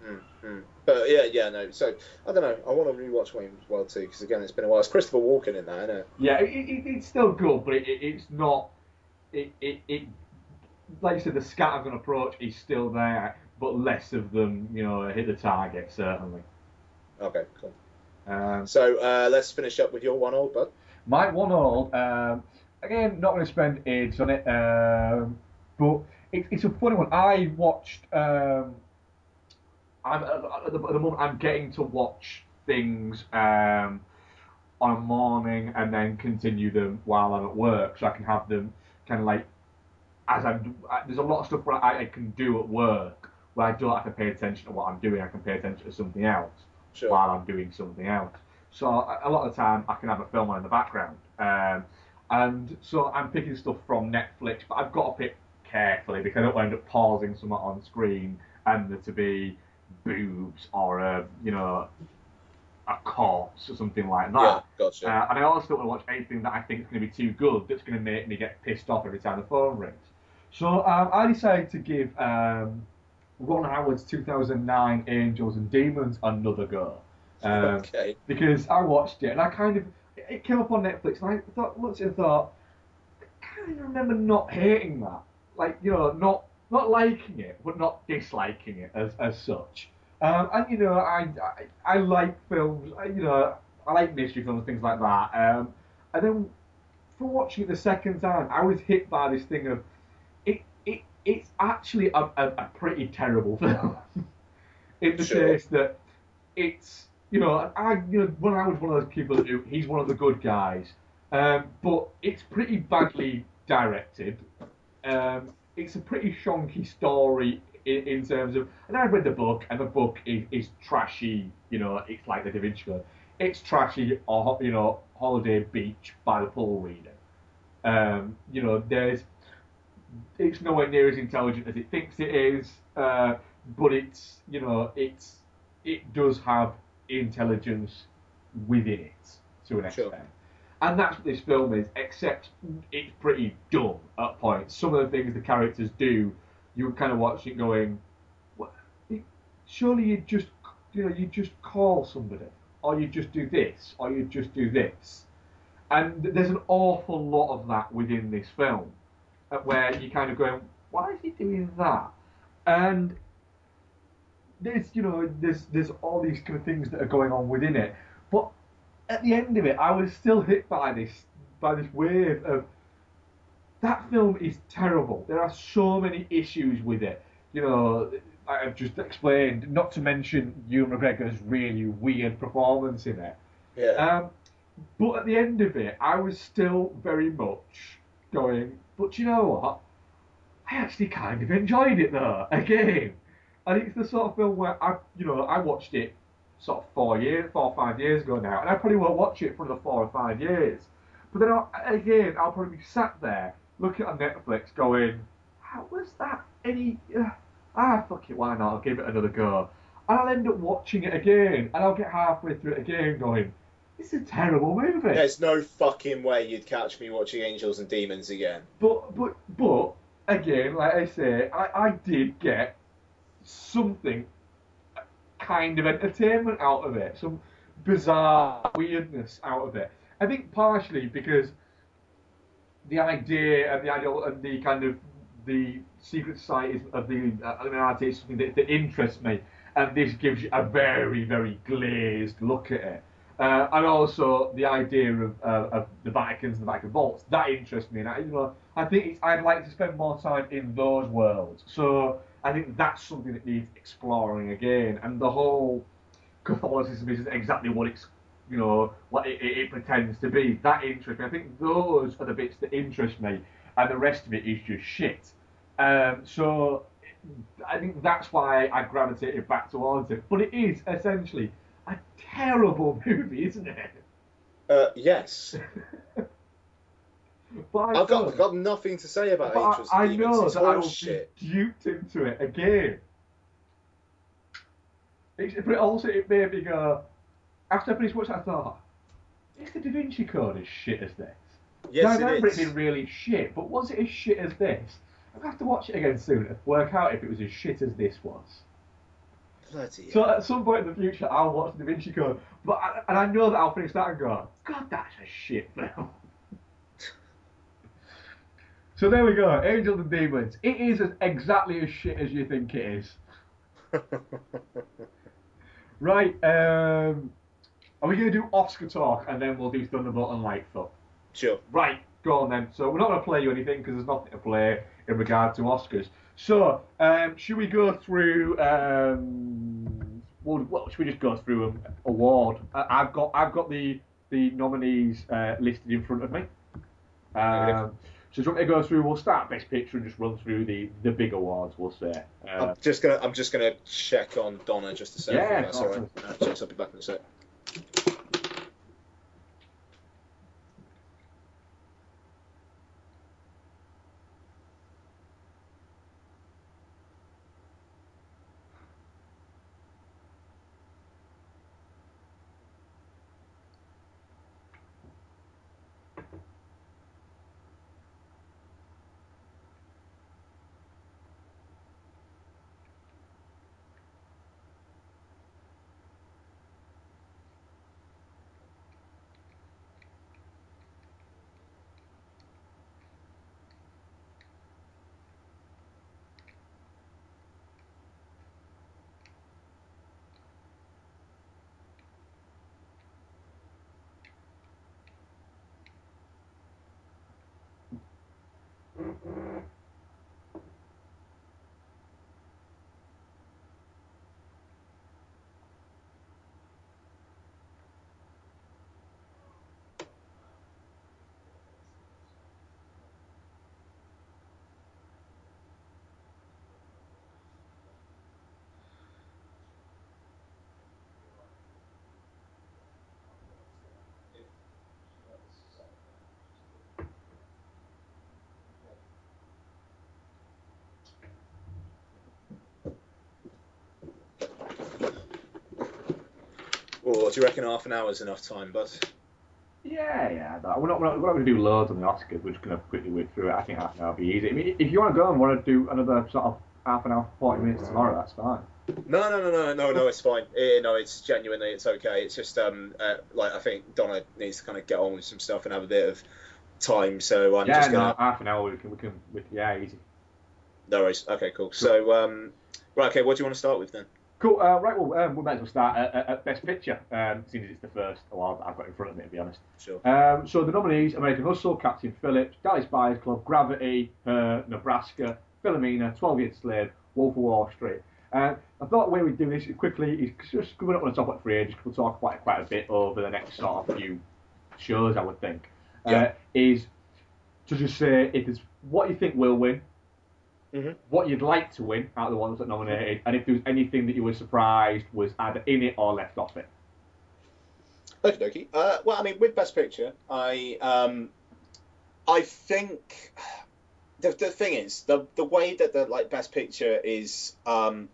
Mm, mm. But yeah, yeah, no. So I don't know. I want to rewatch Wayne's World too because again, it's been a while. It's Christopher Walken in there, isn't it? Yeah, it, it, it's still good, but it, it, it's not. It, it, it like you said, the scattergun approach is still there, but less of them, you know, hit the target certainly. Okay, cool. Um, So uh, let's finish up with your one old bud. My one old, um, again, not going to spend ages on it, um, but it, it's a funny one. I watched. Um, I'm at the, at the moment. I'm getting to watch things um, on a morning and then continue them while I'm at work, so I can have them kind of like as I'm. I- There's a lot of stuff I, I can do at work where I don't have to pay attention to what I'm doing. I can pay attention to something else Sure. while I'm doing something else. So a lot of the time I can have a film on in the background. Um, and so I'm picking stuff from Netflix, but I've got to pick carefully because I don't want to end up pausing something on screen and there to be boobs or a you know a corpse or something like that. Yeah, gotcha. Uh, and I also don't want to watch anything that I think is going to be too good that's going to make me get pissed off every time the phone rings. So um, I decided to give um, Ron Howard's 2009 Angels and Demons another go. Um, Okay. Because I watched it and I kind of it came up on Netflix and I thought looked at it and thought I kind of remember not hating that, like you know not not liking it but not disliking it as as such. Um, and you know I, I I like films, I, you know I like mystery films things like that. Um, and then for watching it the second time, I was hit by this thing of it's actually a, a, a pretty terrible film in the Sure. case that it's you know I you know when I was one of those people who he's one of the good guys, um, but it's pretty badly directed. Um, it's a pretty shonky story in, in terms of, and I've read the book, and the book is, is trashy. You know, it's like the Da Vinci Code. It's trashy, or you know, holiday beach by the pool reader. Um, you know, there's it's nowhere near as intelligent as it thinks it is, uh, but it's you know it's it does have intelligence within it to an extent, and that's what this film is. Except it's pretty dumb at points. Some of the things the characters do, you kind of watch it going, what? surely you just you know you just call somebody, or you just do this, or you just do this, and there's an awful lot of that within this film where you're kind of going, why is he doing that? And there's, you know, there's there's all these kind of things that are going on within it. But at the end of it, I was still hit by this by this wave of that film is terrible. There are so many issues with it. You know, I've just explained. Not to mention Ewan McGregor's really weird performance in it. Yeah. Um, but at the end of it, I was still very much going, but you know what? I actually kind of enjoyed it though, again. And it's the sort of film where I, you know, I watched it sort of four years, four or five years ago now, and I probably won't watch it for another four or five years. But then I'll, again, I'll probably be sat there looking at Netflix going, how was that any? Uh, ah, fuck it, why not? I'll give it another go. And I'll end up watching it again, and I'll get halfway through it again going, is a terrible movie. There's no fucking way you'd catch me watching Angels and Demons again. But but but again, like I say, I, I did get something kind of entertainment out of it, some bizarre weirdness out of it. I think partially because the idea and the ideal and the kind of the secret societies of the uh, Illuminati is something that, that interests me, and this gives you a very very glazed look at it. Uh, and also the idea of, uh, of the Vaticans and the Vatican vaults that interests me. And I, you know, I think I'd like to spend more time in those worlds. So I think that's something that needs exploring again. And the whole Catholicism isn't exactly what it's, you know, what it, it, it pretends to be. That interests me. I think those are the bits that interest me, and the rest of it is just shit. Um, so I think that's why I gravitated back towards it. But it is essentially a terrible movie, isn't it? Uh, yes. But I I've got, I've got nothing to say about but Angels I, I know It's that I bullshit. be duped into it again. It's, but it also it made me go. After I finished watching, I thought, "Is the Da Vinci Code as shit as this?" Yes, Now, I it remember is. it being really shit, but was it as shit as this? I'll have to watch it again soon to work out if it was as shit as this was. Bloody So at some point in the future, I'll watch Da Vinci Code, but I, and I know that I'll finish that and go, God, that's a shit film. so there we go, Angels and Demons. It is as, exactly as shit as you think it is. Right, um, are we going to do Oscar talk and then we'll do Thunderbolt and Lightfoot? Sure. Right, go on then. So we're not going to play you anything because there's nothing to play in regard to Oscars. So, um, should we go through? Um, well, well, should we just go through an award? Uh, I've got I've got the the nominees uh, listed in front of me. Um, so, do you want me to go through? We'll start Best Picture and just run through the, the big awards. We'll say. Uh, I'm just gonna I'm just gonna check on Donna just a second. Yeah, if that's all right. Uh, I'll be back in a sec. Or do you reckon half an hour is enough time, bud? Yeah, yeah. That, we're not, we're not, we're not going to do loads on the Oscars. We're just going to quickly whip through it. I think half an hour will be easy. I mean, if you want to go and want to do another sort of half an hour, 40 minutes tomorrow, that's fine. No, no, no, no, no, no. It's fine. Eh, no, it's genuinely, it's okay. It's just um, uh, like I think Donna needs to kind of get on with some stuff and have a bit of time. So I'm yeah, just gonna. half an hour we can, we can, we, yeah, easy. No worries. Okay, cool. So um, right, okay. What do you want to start with then? Cool. Uh, right, well, um, we might as well start at, at, at Best Picture, um, seeing as it's the first award that I've got in front of me, to be honest. Sure. Um, so the nominees: American Hustle, Captain Phillips, Dallas Buyers Club, Gravity, Her, Nebraska, Philomena, Twelve Years a Slave, Wolf of Wall Street. Uh, I thought the way we'd do this quickly is just coming up on the top at three, just we'll talk quite quite a bit over the next sort of few shows, I would think. Yeah. Uh, is to just say if there's what you think will win, Mm-hmm. what you'd like to win out of the ones that nominated, and if there was anything that you were surprised was either in it or left off it. Okie dokie. Uh, well, I mean, with Best Picture, I um, I think the, the thing is the the way that the like Best Picture is um,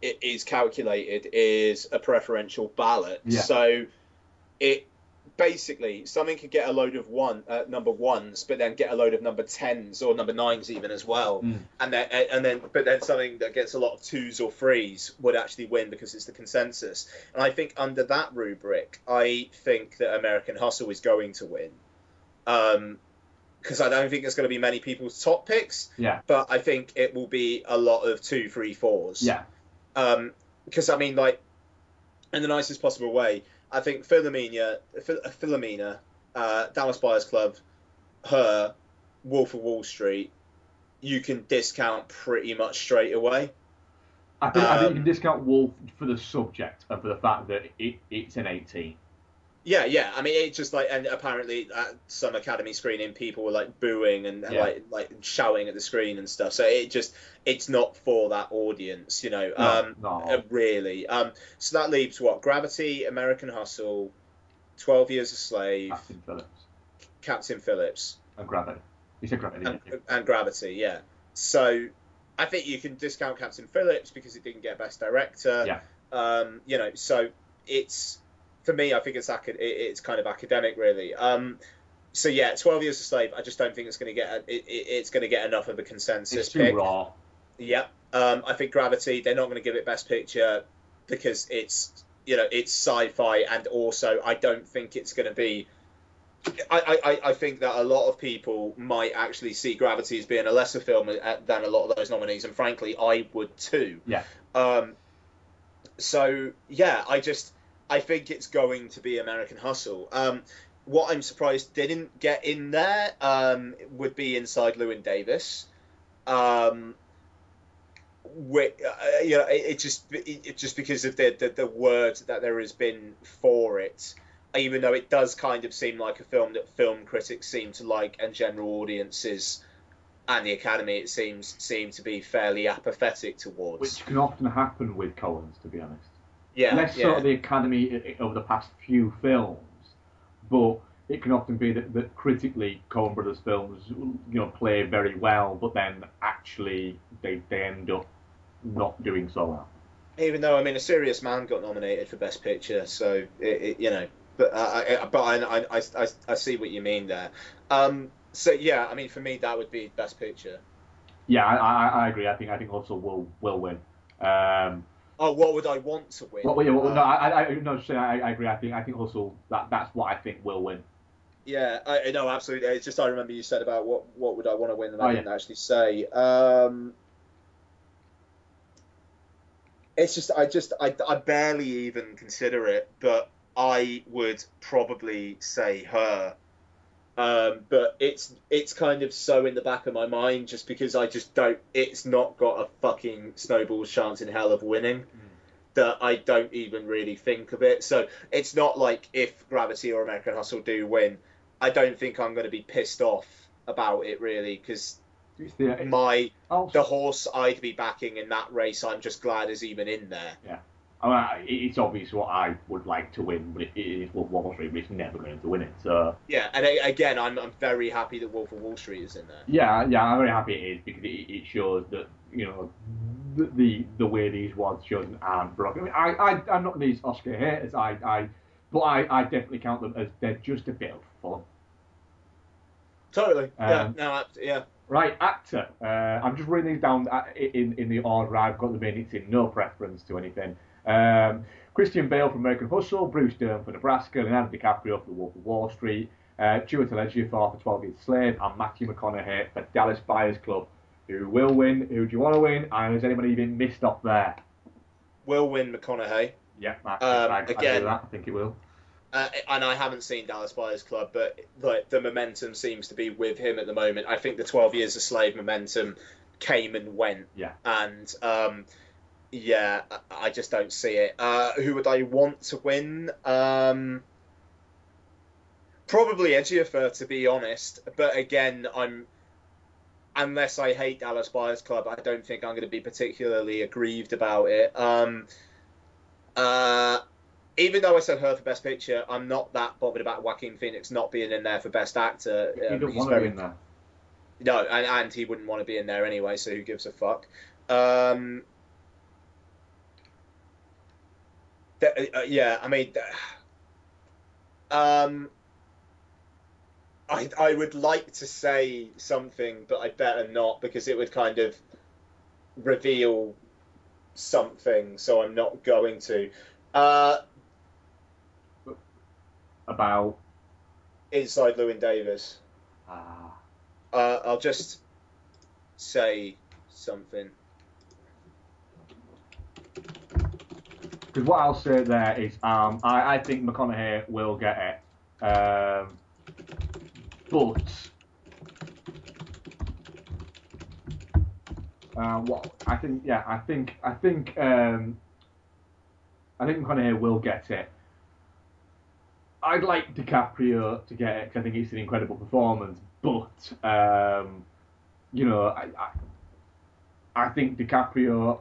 it is calculated is a preferential ballot. Yeah. So it basically something could get a load of one uh, number ones, but then get a load of number tens or number nines even as well, Mm. and then and then but then something that gets a lot of twos or threes would actually win because it's the consensus. And I think under that rubric, I think that American Hustle is going to win. Um, because I don't think there's going to be many people's top picks, Yeah. but I think it will be a lot of two, three, fours. Yeah. Um, because I mean, like, in the nicest possible way, I think Philomena, Phil- Philomena, uh, Dallas Buyers Club, her, Wolf of Wall Street, you can discount pretty much straight away. I think, I think you Um, can discount Wolf for the subject and for the fact that it, it's an 18. Yeah, yeah. I mean, it's just like, and apparently at some Academy screening, people were like booing and, and Yeah. like like shouting at the screen and stuff. So it just, it's not for that audience, you know. No, um, no. uh, really. Um, so that leaves what? Gravity, American Hustle, Twelve Years a Slave, Captain Phillips Captain Phillips, and Gravity. You said Gravity, and, and Gravity. Yeah. So I think you can discount Captain Phillips because it didn't get Best Director. Yeah. Um, you know, so it's for me. I think it's it's kind of academic, really. Um, so yeah, Twelve Years a Slave. I just don't think it's going to get a, it, it, it's going to get enough of a consensus It's too pick. raw. Yep. Um, I think Gravity. They're not going to give it Best Picture because it's you know it's sci-fi, and also I don't think it's going to be. I, I, I think that a lot of people might actually see Gravity as being a lesser film uh, than a lot of those nominees, and frankly, I would too. Yeah. Um, so yeah, I just I think it's going to be American Hustle. Um, what I'm surprised didn't get in there um, would be Inside Llewyn Davis. Um, uh, you know, it, it just it, it just because of the, the the word that there has been for it, even though it does kind of seem like a film that film critics seem to like and general audiences and the Academy it seems seem to be fairly apathetic towards. Which can often happen with Coens, to be honest. Yeah, Less yeah. sort of the Academy over the past few films, but it can often be that, that critically Coen Brothers films, you know, play very well, but then actually they, they end up not doing so well. Even though I mean, A Serious Man got nominated for Best Picture, so it, it, you know, but uh, I, but I, I, I, I see what you mean there. Um, so yeah, I mean for me that would be best picture. Yeah, I, I, I agree. I think I think Hustle will will win. Um, Oh, what would I want to win? well, yeah, well, no, I, I, no, I, I agree. I think I think Hustle that that's what I think will win. Yeah, I know absolutely. It's just I remember you said about what what would I want to win, and I Oh, didn't actually say. Um, it's just I just I, I barely even consider it, but I would probably say her. Um, but it's it's kind of so in the back of my mind just because I just don't. It's not got a fucking snowball's chance in hell of winning. That I don't even really think of it. So it's not like if Gravity or American Hustle do win, I don't think I'm going to be pissed off about it really because the- my Oh. the horse I'd be backing in that race, I'm just glad is even in there. Yeah. I mean, it's obvious what I would like to win, but it, is Wolf of Wall Street, but it's never going to win it. So Yeah, and a- again, I'm I'm very happy that Wolf of Wall Street is in there. yeah, yeah, I'm very happy it is because it, it shows that you know the the, the way these ones chosen aren't broken. I mean, I, I I'm not these Oscar haters. I I but I, I definitely count them as they're just a bit of fun. Totally. yeah. Um, No. Yeah. Right, actor. Uh, I'm just reading these down uh, in in the order I've got them in. It's in no preference to anything. Um, Christian Bale for American Hustle, Bruce Dern for Nebraska, Leonardo DiCaprio for The Wolf of Wall Street, uh, Ejiofor for 12 Years Slave, and Matthew McConaughey for Dallas Buyers Club. Who will win? Who do you want to win? And has anybody even missed off there? Will win McConaughey. Yeah, I, Um, I, I, I again- that. I think it will. Uh, and I haven't seen Dallas Buyers Club, but like the momentum seems to be with him at the moment. I think the 12 Years a Slave momentum came and went, Yeah. and um, yeah, I- just don't see it. Uh, who would I want to win? Um, probably Ejiofor, to be honest. But again, I'm unless I hate Dallas Buyers Club, I don't think I'm going to be particularly aggrieved about it. Um, uh, even though I said her for Best Picture, I'm not that bothered about Joaquin Phoenix not being in there for Best Actor. You Um, don't he's want to be in there. no, and, and he wouldn't want to be in there anyway, so who gives a fuck? Um, th- uh, yeah, I mean, um, I I would like to say something, but I better not because it would kind of reveal something, so I'm not going to. Uh, About inside Llewyn Davis. ah, Uh, I'll just say something. Because what I'll say there is, um, I, I think McConaughey will get it, um, but uh, what I think, yeah, I think, I think, um, I think McConaughey will get it. I'd like DiCaprio to get it because I think it's an incredible performance, but um, you know, I, I, I think DiCaprio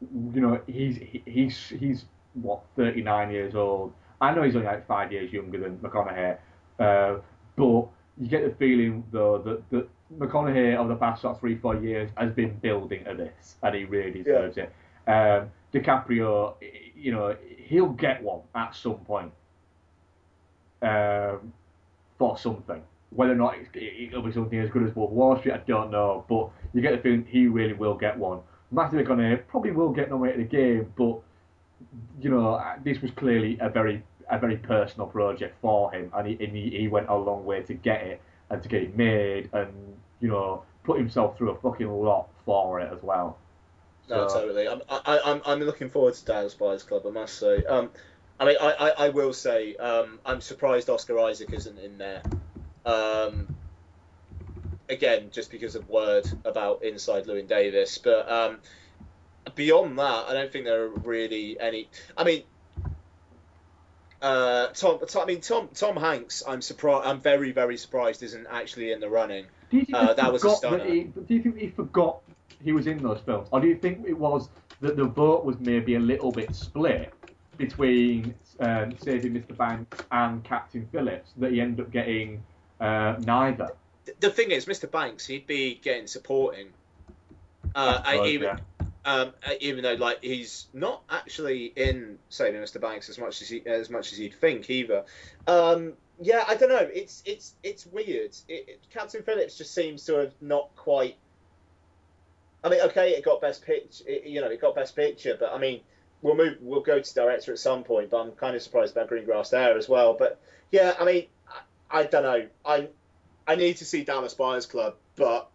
you know, he's he's he's what 39 years old. I know he's only like five years younger than McConaughey, uh, but you get the feeling though that that McConaughey over the past sort of three four years has been building to this, and he really deserves it. Um, DiCaprio, you know, he'll get one at some point um, for something. Whether or not it's, it'll be something as good as Wolf Wall Street, I don't know. But you get the feeling he really will get one. Matthew McConaughey probably will get nominated again, but you know this was clearly a very a very personal project for him, and he, and he, he went a long way to get it and to get it made, and you know put himself through a fucking lot for it as well. No, So- totally. I'm, I, I'm, I'm looking forward to Dallas Buyers Club. I must say. Um, I mean, I, I, I will say, um, I'm surprised Oscar Isaac isn't in there. Um, again, just because of word about Inside Llewyn Davis, but um, beyond that, I don't think there are really any. I mean. Uh, Tom, Tom, I mean Tom. Tom Hanks. I'm surprised. I'm very, very surprised isn't actually in the running. Do you think Uh, he that was a forgot stunner. he, do you think he forgot he was in those films, or do you think it was that the vote was maybe a little bit split between um, Saving Mr. Banks and Captain Phillips that he ended up getting uh, neither? The thing is, Mr. Banks, he'd be getting supporting. Uh, suppose, he, yeah. Um, uh, even though like he's not actually in Saving Mr. Banks as much as he, as much as you'd think either. Um, yeah, I don't know. It's it's it's weird. It, it, Captain Phillips just seems to have not quite. I mean, okay, it got best picture. It, you know, it got best picture, but I mean, we'll move. We'll go to director at some point. But I'm kind of surprised about Greengrass there as well. But yeah, I mean, I, I don't know. I I need to see Dallas Buyers Club, but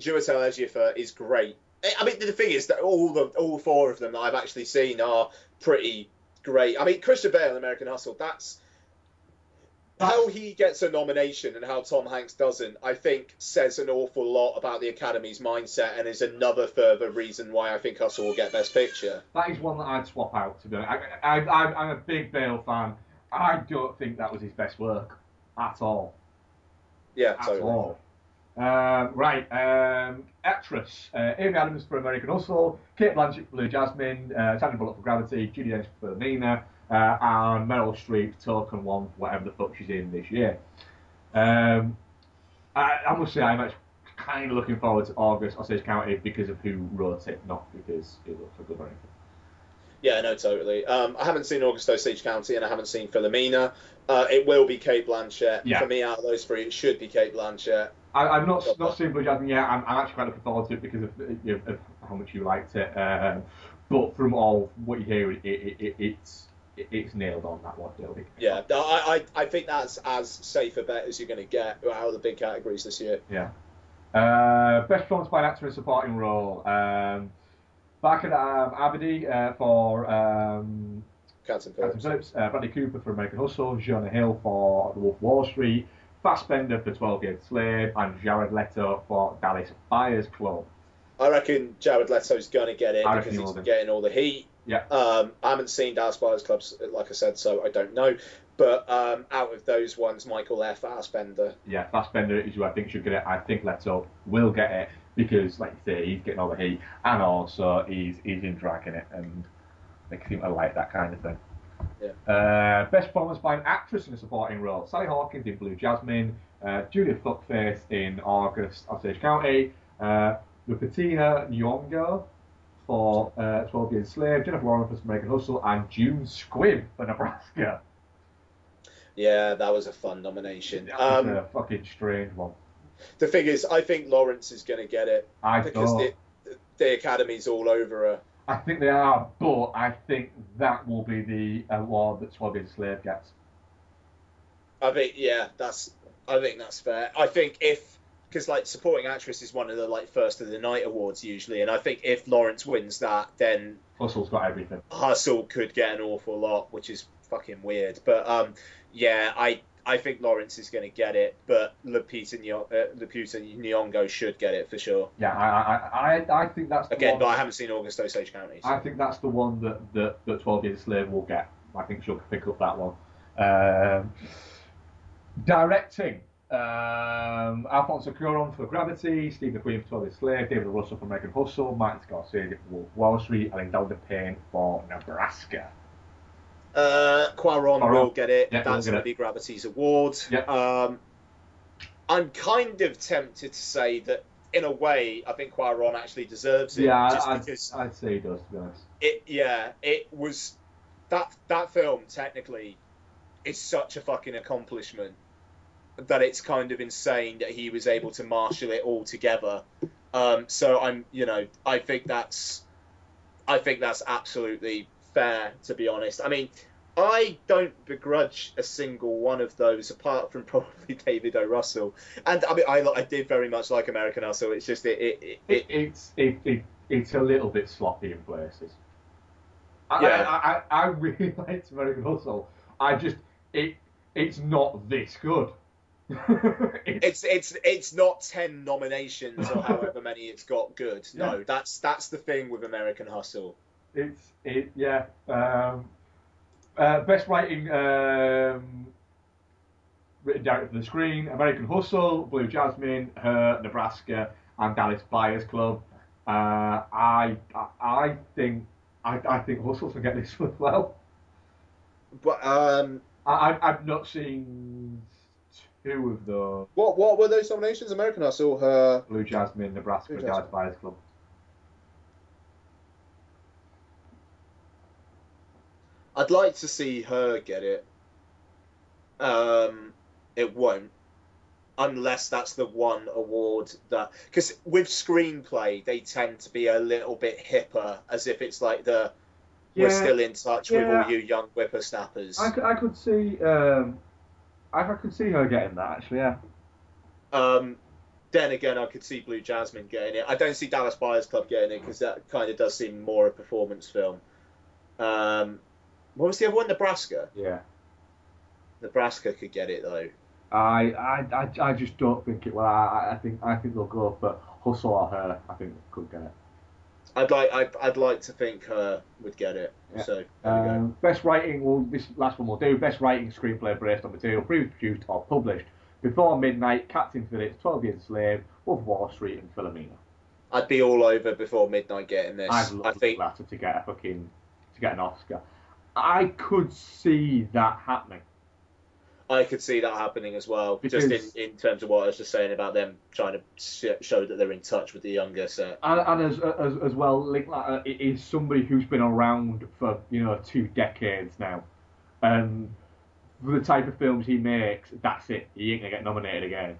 Chiwetel Ejiofor is great. I mean, the thing is that all the all four of them that I've actually seen are pretty great. I mean, Christian Bale American Hustle. That's how he gets a nomination and how Tom Hanks doesn't. I think says an awful lot about the Academy's mindset and is another further reason why I think Hustle will get Best Picture. That is one that I'd swap out to be I, I, I'm a big Bale fan. I don't think that was his best work at all. Yeah, at totally. all. Um, right, um, actress uh, Amy Adams for American Hustle, Cate Blanchett for Blue Jasmine, uh, Sandra Bullock for Gravity, Judi Dench for Philomena, uh, and Meryl Streep token one, whatever the fuck she's in this year. Um, I, I must say, I'm actually kind of looking forward to August Osage County because of who wrote it, not because it looks like good or anything. Yeah, no, totally. Um, I haven't seen August Osage County and I haven't seen Philomena. Uh, it will be Cate Blanchett. Yeah. For me, out of those three, it should be Cate Blanchett. I, I've not not seen Blue Jasmine yet. I'm, I'm actually quite looking forward to it because of, of, of how much you liked it. Um, but from all what you hear, it, it, it, it's it's nailed on that one. Yeah, I, I, I think that's as safe a bet as you're going to get out of the big categories this year. Yeah. Uh, best performance by an actor in a supporting role. Um, Back at um, Aberdeen uh, for um, Captain Captain Phillips. Phillips, uh, Bradley Cooper for American Hustle, Jonah Hill for The Wolf of Wall Street, Fassbender for 12 Years Slave, and Jared Leto for Dallas Buyers Club. I reckon Jared Leto's going to get it I because he he's getting all the heat. Yeah. Um, I haven't seen Dallas Buyers Clubs, like I said, so I don't know. But um, out of those ones, Michael F. Fassbender. Yeah, Fassbender is who I think should get it. I think Leto will get it because, like you say, he's getting all the heat, and also he's he's in drag in it, and they seem to like that kind of thing. Yeah. Uh, best performance by an actress in a supporting role: Sally Hawkins in Blue Jasmine, uh, Julia Fuckface in August Osage County, uh, Lupita Nyong'o for uh, 12 Years Slave, Jennifer Lawrence for American Hustle, and June Squibb for Nebraska. Yeah, that was a fun nomination. That was Um, a fucking strange one. The thing is, I think Lawrence is going to get it I because thought- the, the Academy's all over her. I think they are, but I think that will be the award that 12 Years a Slave gets. I think yeah, that's I think that's fair. I think if because like supporting actress is one of the like first of the night awards usually, and I think if Lawrence wins that, then Hustle's got everything. Hustle could get an awful lot, which is fucking weird. But um, yeah, I I think Lawrence is going to get it, but Nyong'o, uh, Nyong'o should get it for sure. Yeah, I I, I, I think that's the Again, one, but I haven't seen August Osage County. so- I think that's the one that, that, that 12 Years Slave will get. I think she'll pick up that one. Um, directing. Um, Alfonso Cuarón for Gravity, Steve McQueen for 12 Years Slave, David Russell for American Hustle, Martin Scorsese for Wall Street, and Imelda Payne for Nebraska. Uh, Cuarón Cuarón. will get it. Yeah, That's going to be Gravity's award. Um, I'm kind of tempted to say that, in a way, I think Cuarón actually deserves it. Yeah, just I, because I'd, I'd say he does, to be honest. it, yeah, it was that that film technically is such a fucking accomplishment that it's kind of insane that he was able to marshal it all together. Um, so I'm, you know, I think that's, I think that's absolutely fair to be honest. I mean, I don't begrudge a single one of those apart from probably David O. Russell. And I mean, I, I did very much like American Hustle. It's just it, it, it, It, it's it, it, it's a little bit sloppy in places. I, Yeah. I, I, I really liked American Hustle. I just it it's not this good. it's it's it's not ten nominations or however many it's got good. No, Yeah. that's that's the thing with American Hustle. It's it yeah. Um, uh, best writing um, written directed for the screen: American Hustle, Blue Jasmine, Her, Nebraska, and Dallas Buyers Club. Uh, I, I I think I, I think Hustle's gonna get this one as well. But um, I I've not seen two of those. What what were those nominations? American Hustle, Her. Blue Jasmine, Nebraska, Blue and Dallas Buyers Club. I'd like to see her get it. Um, it won't, unless that's the one award that because with screenplay they tend to be a little bit hipper, as if it's like the we're still in touch with all you young whippersnappers. I, could- I could see. Um, I, I could see her getting that actually. Yeah. Um, then again, I could see Blue Jasmine getting it. I don't see Dallas Buyers Club getting it because that kind of does seem more a performance film. Um, what was the other one? Nebraska. Yeah. Nebraska could get it though. I, I, I, I just don't think it. Well, I, I think I think they'll go for Hustle or her. I think could get it. I'd like I'd, I'd like to think her would get it. Yeah. So there we go. Um, best writing. Well, this last one we'll do. Best writing screenplay based on material previously produced or published before midnight. Captain Phillips, Twelve Years a Slave, Wolf of Wall Street, and Philomena. I'd be all over before midnight getting this. I'd I love Linklater to get a fucking to get an Oscar. I could see that happening. I could see that happening as well. just in, in terms of what I was just saying about them trying to show that they're in touch with the younger set. And, and as, as as well, Linklater is somebody who's been around for you know two decades now, and for the type of films he makes, that's it. He ain't gonna get nominated again.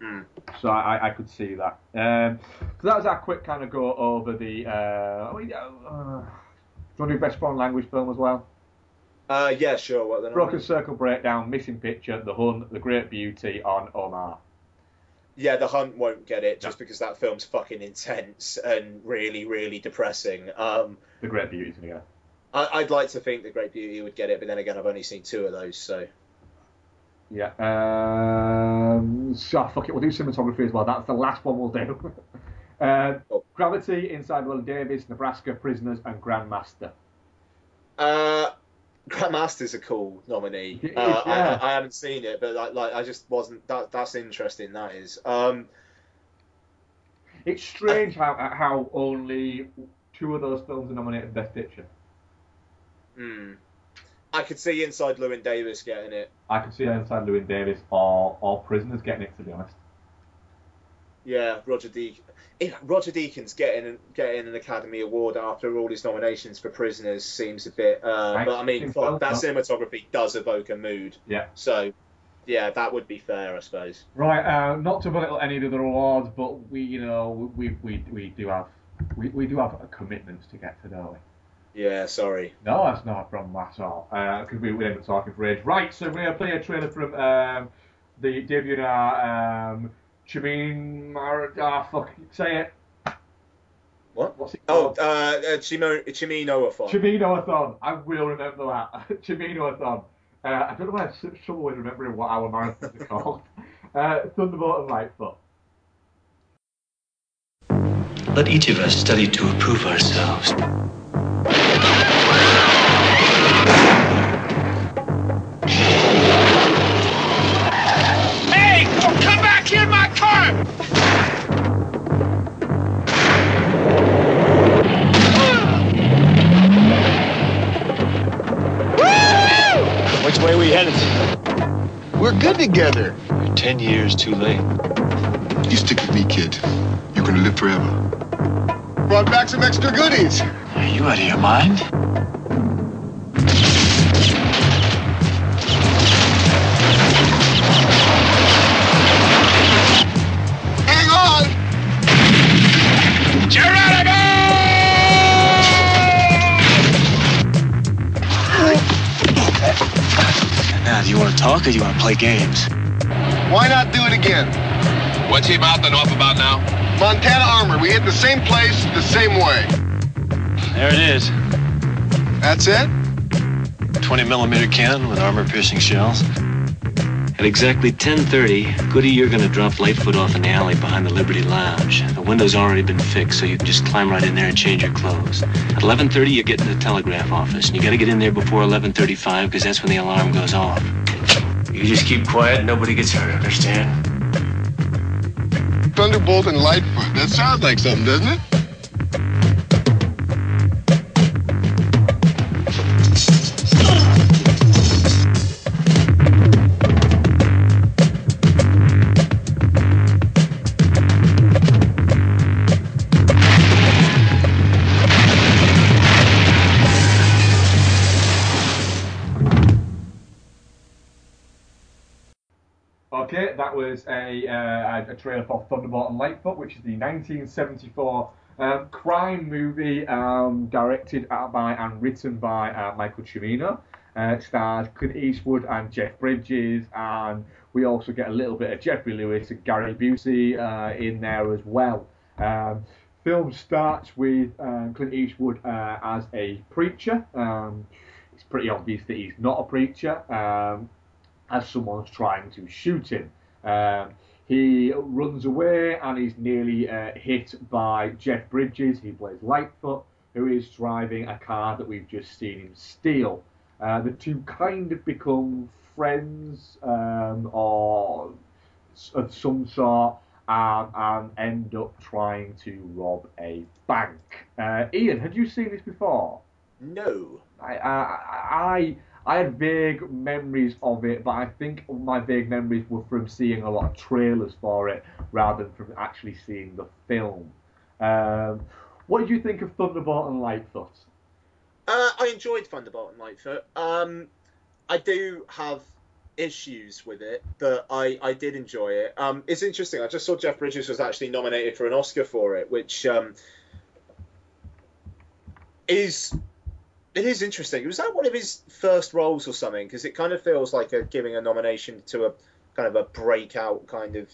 Hmm. So I, I could see that. Um, so that was our quick kind of go over the. Uh, you want to do best foreign language film as well? Uh, yeah, sure. What then? Broken Circle Breakdown, Missing Picture, The Hun, The Great Beauty on Omar. Yeah, The Hunt won't get it just because that film's fucking intense and really, really depressing. Um, The Great Beauty's gonna get it. I, I'd like to think The Great Beauty would get it, but then again, I've only seen two of those, so. Yeah. Um, so fuck it, we'll do cinematography as well. That's the last one we'll do. uh, Gravity, Inside Llewyn Davis, Nebraska, Prisoners, and Grandmaster. Uh, Grandmaster's a cool nominee. Is, Uh, yeah. I, I haven't seen it, but like, like I just wasn't. That that's interesting. That is. Um, It's strange how how only two of those films are nominated Best Picture. hmm. I could see Inside Llewyn Davis getting it. I could see Inside Llewyn Davis or or Prisoners getting it to be honest. Yeah, Roger Deakins. Roger Deakins getting getting an Academy Award after all his nominations for Prisoners seems a bit. Uh, but I mean, so, that cinematography does evoke a mood. Yeah. So, yeah, that would be fair, I suppose. Right, uh, not to belittle any of the other awards, but we, you know, we we, we do have we, we do have commitments to get to, don't we? Yeah, sorry. No, that's not a problem at all. Because we, we end up talking for age. Right, so we're going to play a trailer from um, the debut of um, Chimin Mar- ah, fuck, say it. What? What's it Oh, called? uh, uh, Chimo, Cimino-a-thon. Cimino-a-thon. I will remember that. Cimino-a-thon. Uh, I don't know why I have such trouble with remembering what our marathons are called. Uh, Thunderbolt and Lightfoot. Let each of us study to improve ourselves. We headed? We're good together. You're ten years too late. You stick with me, kid. You're gonna live forever. Brought back some extra goodies. Are you out of your mind? You want to talk or do you want to play games? Why not do it again? What's he mouthing off about now? Montana Armor. We hit the same place the same way. There it is. That's it? 20 millimeter cannon with armor-piercing shells. At exactly 10:30, Goody, you're gonna drop Lightfoot off in the alley behind the Liberty Lounge. The window's already been fixed, so you can just climb right in there and change your clothes. At 11:30, you get in the telegraph office, and you gotta get in there before 11:35 because that's when the alarm goes off. You just keep quiet, nobody gets hurt. Understand? Thunderbolt and Lightfoot. That sounds like something, doesn't it? Was a, uh, a trailer for Thunderbolt and Lightfoot, which is the 1974 um, crime movie um, directed uh, by and written by uh, Michael Cimino. Uh, it stars Clint Eastwood and Jeff Bridges, and we also get a little bit of Jeffrey Lewis and Gary Busey uh, in there as well. Um, film starts with um, Clint Eastwood uh, as a preacher. Um, it's pretty obvious that he's not a preacher, as someone's trying to shoot him. Um, he runs away and is nearly uh, hit by Jeff Bridges, who plays Lightfoot, who is driving a car that we've just seen him steal. Uh, the two kind of become friends um, or of some sort um, and end up trying to rob a bank. Uh, Ian, had you seen this before? No. I, I, I, I had vague memories of it, but I think my vague memories were from seeing a lot of trailers for it rather than from actually seeing the film. Um, what did you think of Thunderbolt and Lightfoot? Uh, I enjoyed Thunderbolt and Lightfoot. Um, I do have issues with it, but I, I did enjoy it. Um, it's interesting. I just saw Jeff Bridges was actually nominated for an Oscar for it, which um, is it is interesting. Was that one of his first roles or something? Because it kind of feels like a, giving a nomination to a kind of a breakout kind of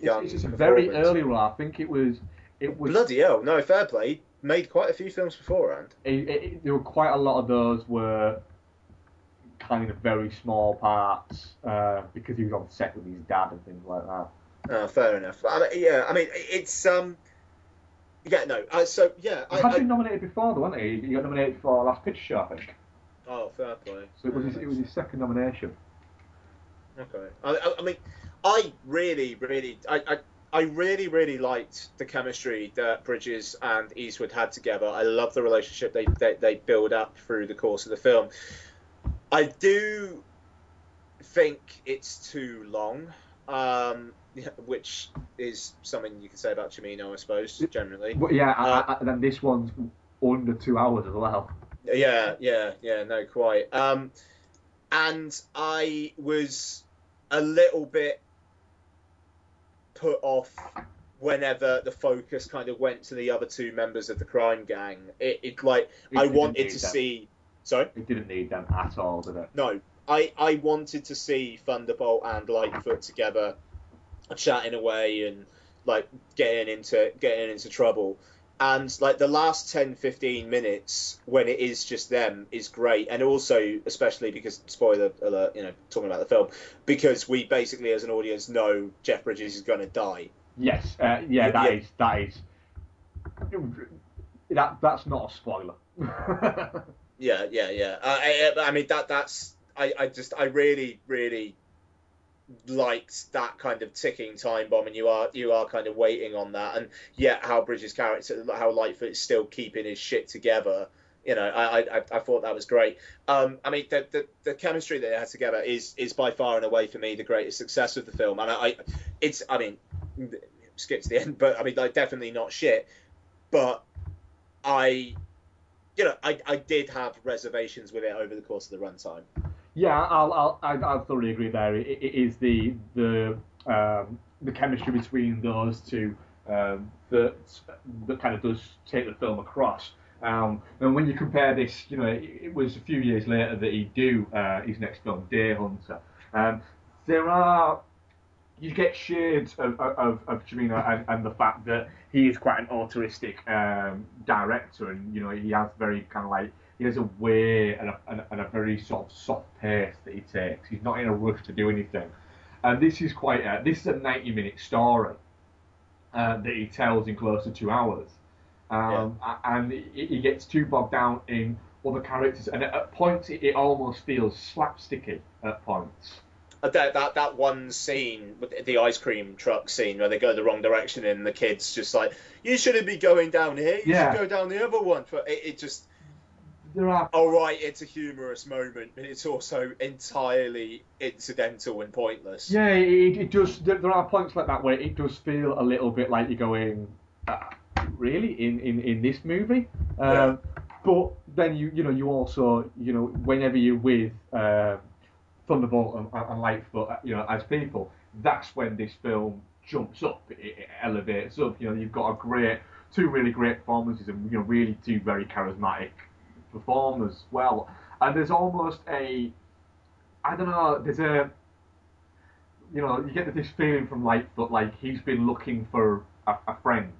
young. It's, it's a very early role. I think it was. It was. Bloody hell! No, fair play. Made quite a few films beforehand. it, it, there were quite a lot of those were kind of very small parts uh, because he was on set with his dad and things like that. Oh, fair enough. I mean, yeah, I mean, it's um, yeah, no. Uh, so yeah, He I, had I, been nominated before, though, wasn't he? He got nominated for Last Picture Show, I think. oh, fair play. So it was his, it was his second nomination. Okay. I, I, I mean, I really, really, I, I, I really, really liked the chemistry that Bridges and Eastwood had together. I love the relationship they, they, they build up through the course of the film. I do think it's too long, um, which is something you can say about Cimino, I suppose, generally. But yeah, Uh, I, I, and then this one's under two hours as well. Yeah, yeah, yeah, no, quite. Um, and I was a little bit put off whenever the focus kind of went to the other two members of the crime gang. It, it like It I wanted to them. see. Sorry. It didn't need them at all, did it? No, I, I wanted to see Thunderbolt and Lightfoot together, chatting away and like getting into getting into trouble. And like the last 10, 15 minutes when it is just them is great, and also especially because spoiler alert, you know, talking about the film, because we basically as an audience know Jeff Bridges is going to die. Yes, uh, yeah, that Yeah. is that is that that's not a spoiler. Yeah, yeah, yeah. Uh, I, I I mean that that's I, I just I really really liked that kind of ticking time bomb, and you are you are kind of waiting on that, and yet how Bridges' character, how Lightfoot is still keeping his shit together. You know, I I, I thought that was great. Um, I mean the, the the chemistry they had together is is by far and away for me the greatest success of the film, and I, I it's I mean skip to the end, but I mean like definitely not shit, but I you know, I, I did have reservations with it over the course of the runtime. Yeah, I'll, I'll, I- I'll thoroughly agree there. It, it is the the um, the chemistry between those two um, that that kind of does take the film across. Um, and when you compare this, you know, it, it was a few years later that he'd do uh, his next film, Deer Hunter. Um, there are you get shades of of, of Cimino and, and the fact that he is quite an altruistic um, director, and you know he has very kind of like he has a way and a, and a, and a very sort of soft pace that he takes. He's not in a rush to do anything, and this is quite a, this is a ninety minute story uh, that he tells in close to two hours, um, a- and he, he gets too bogged down in other characters, and at, at points it, it almost feels slapsticky at points. Uh, That, that that one scene with the ice cream truck scene where they go the wrong direction and the kids just like you shouldn't be going down here you Yeah. should go down the other one for it, it just there are all right it's a humorous moment but it's also entirely incidental and pointless Yeah, it, it does. There are points like that where it does feel a little bit like you're going, uh, really in, in, in this movie. Um, But then you you know you also you know whenever you're with uh, Thunderbolt and, and Lightfoot, uh, you know as people, that's when this film jumps up, it, it elevates up. You know, you've got a great, two really great performances, and you know, really two very charismatic performers. Well, and there's almost a, I don't know, there's a, you know, you get this feeling from like Lightfoot like he's been looking for a, a friend,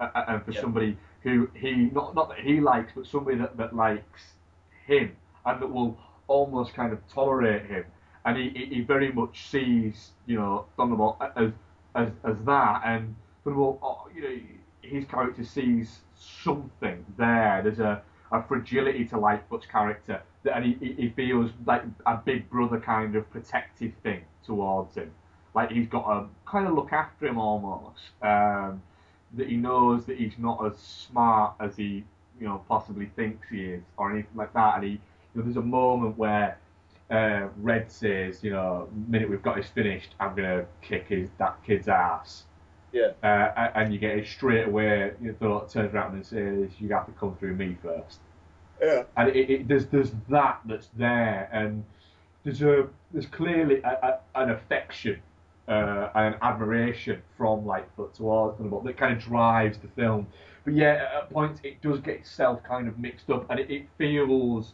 and for somebody who he not not that he likes, but somebody that, that likes him and that will almost kind of tolerate him. And he, he, he very much sees, you know, Thunderbolt as as, as that, and Thunderbolt, oh, you know, his character sees something there. There's a, a fragility to Lightfoot's character, that, and he, he- feels like a big brother kind of protective thing towards him. Like he's got to kind of look after him almost. Um, that he knows that he's not as smart as he, you know, possibly thinks he is, or anything like that. And he, you know, there's a moment where uh, Red says, you know, minute we've got this finished, I'm gonna kick his that kid's ass. Yeah. Uh, and you get it straight away. You know, turns around and says, "You have to come through me first. Yeah. And it, it, there's there's that that's there, and there's a there's clearly a, a, an affection uh, and an admiration from Lightfoot towards Thunderbolt that kind of drives the film. But yeah, at points it does get itself kind of mixed up, and it, it feels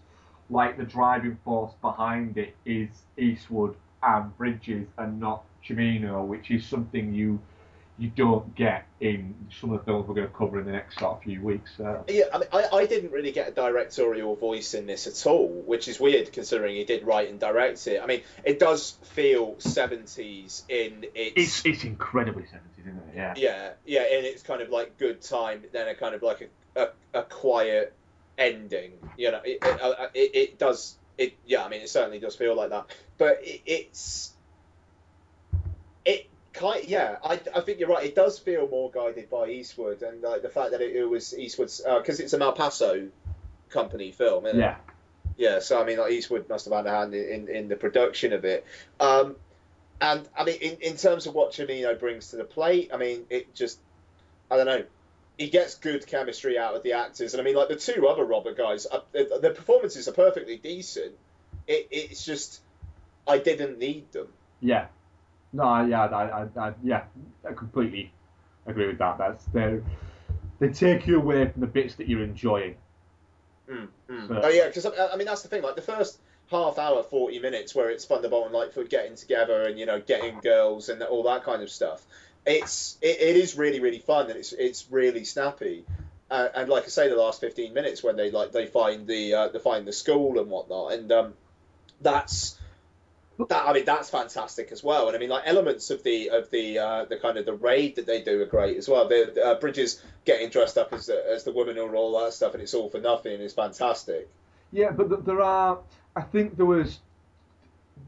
like the driving force behind it is Eastwood and Bridges and not Cimino, which is something you you don't get in some of the films we're going to cover in the next sort of few weeks. Uh, Yeah, I mean, I, I didn't really get a directorial voice in this at all, which is weird considering he did write and direct it. I mean, it does feel 70s in its. it's it's incredibly 70s, isn't it? Yeah. Yeah, yeah, and it's kind of like good time, then a kind of like a, a, a quiet ending. You know, it, it, uh, it, it does. It yeah, I mean, it certainly does feel like that. But it, it's it kind yeah, I, I think you're right. It does feel more guided by Eastwood, and like the fact that it, it was Eastwood's because it's a Malpaso company film. Isn't it? Yeah. Yeah, so I mean, like Eastwood must have had a hand in, in, in the production of it. Um, and I mean, in, in terms of what Cimino brings to the plate, I mean, it just, I don't know, he gets good chemistry out of the actors. And I mean, like the two other Robert guys, uh, the, the performances are perfectly decent. It, it's just, I didn't need them. Yeah. No, yeah, I, I, I, yeah, I completely agree with that. That's they they take you away from the bits that you're enjoying. Mm, mm. So- Oh yeah, because I, I mean that's the thing. Like the first half hour, forty minutes, where it's Thunderbolt and Lightfoot getting together and you know getting girls and all that kind of stuff. It's it, it is really really fun and it's it's really snappy. Uh, and like I say, the last fifteen minutes when they like they find the uh, they find the school and whatnot, and um, that's that. I mean that's fantastic as well. And I mean like elements of the of the uh, the kind of the raid that they do are great as well. The uh, Bridges getting dressed up as the, as the woman and all that stuff, and it's all for nothing is fantastic. Yeah, but there are. I think there was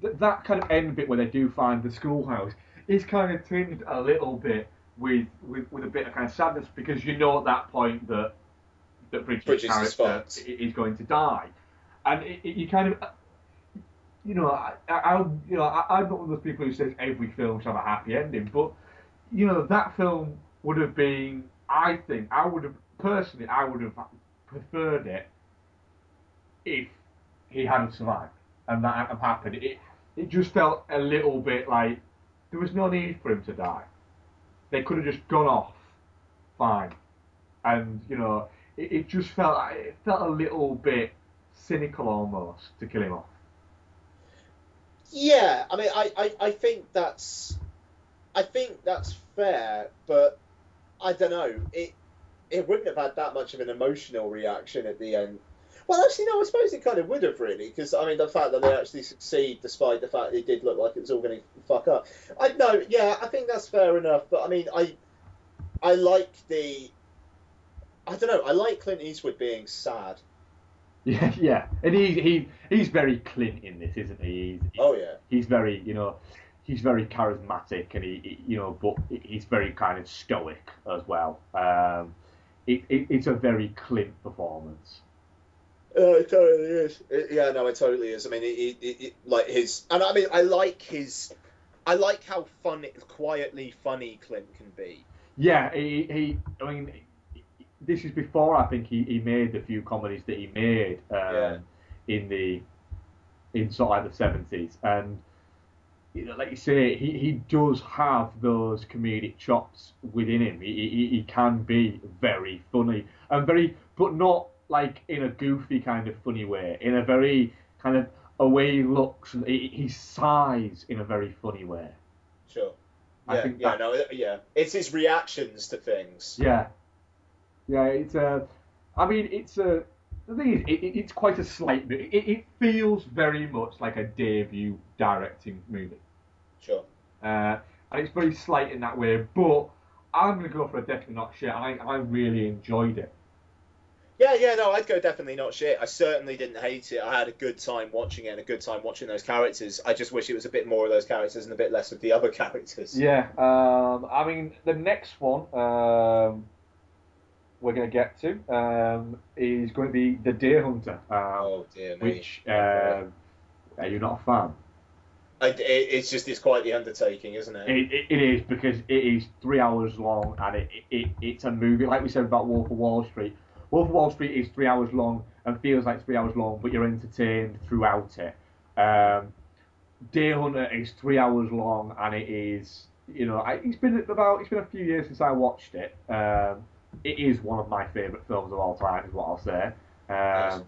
th- that kind of end bit where they do find the schoolhouse is kind of tinged a little bit with, with with a bit of kind of sadness because you know at that point that that Bridges' Bridges is character fucked. i- is going to die, and it, it, you kind of. You know, I, I, you know, I, I'm not one of those people who says every film should have a happy ending, but you know, that film would have been. I think I would have personally, I would have preferred it if he hadn't survived and that hadn't happened. It it just felt a little bit like there was no need for him to die. They could have just gone off fine, and you know it, it just felt it felt a little bit cynical almost to kill him off. Yeah, I mean, I, I, I think that's, I think that's fair, but I don't know. It, it wouldn't have had that much of an emotional reaction at the end. Well, actually, no. I suppose it kind of would have really, because I mean, the fact that they actually succeed, despite the fact that it did look like it was all going to fuck up. I no, yeah, I think that's fair enough. But I mean, I, I like the, I don't know. I like Clint Eastwood being sad. Yeah, yeah, and he he he's very Clint in this, isn't he? He's, Oh yeah. he's very you know he's very charismatic and he, he- you know but he's very kind of stoic as well um it, it, it's a very clint performance Oh, it totally is. It- yeah, no, it totally is. I mean, it, it- like his, and I mean, I like his, I like how fun, quietly funny Clint can be. yeah he, he i mean this is before i think he, he made the few comedies that he made um, Yeah. in the in sort of like the 70s and you know, like you say, he, he does have those comedic chops within him. He, he, he can be very funny and very, but not like in a goofy kind of funny way. In a very kind of a way he looks and he, he sighs in a very funny way. Sure. I Yeah, think yeah, no, yeah. It's his reactions to things. Yeah, yeah. It's a. I mean, it's a. The thing is, it, it, it's quite a slight. It, it feels very much like a debut directing movie. Sure. Uh, and it's very slight in that way, but I'm going to go for a definitely not shit. I, I really enjoyed it. Yeah, yeah, no, I'd go definitely not shit. I certainly didn't hate it. I had a good time watching it and a good time watching those characters. I just wish it was a bit more of those characters and a bit less of the other characters. Yeah, um, I mean, the next one um, we're going to get to um, is going to be The Deer Hunter. Um, oh, dear me. Which, um, are you not a fan? I, it, it's just, it's quite the undertaking, isn't it? It, it, it is because it is three hours long and it, it, it's a movie like we said about Wolf of Wall Street. Wolf of Wall Street is three hours long and feels like three hours long, but you're entertained throughout it. Um, Deer Hunter is three hours long and it is you know I, it's been about it's been a few years since I watched it. Um, it is one of my favourite films of all time, is what I'll say. Um,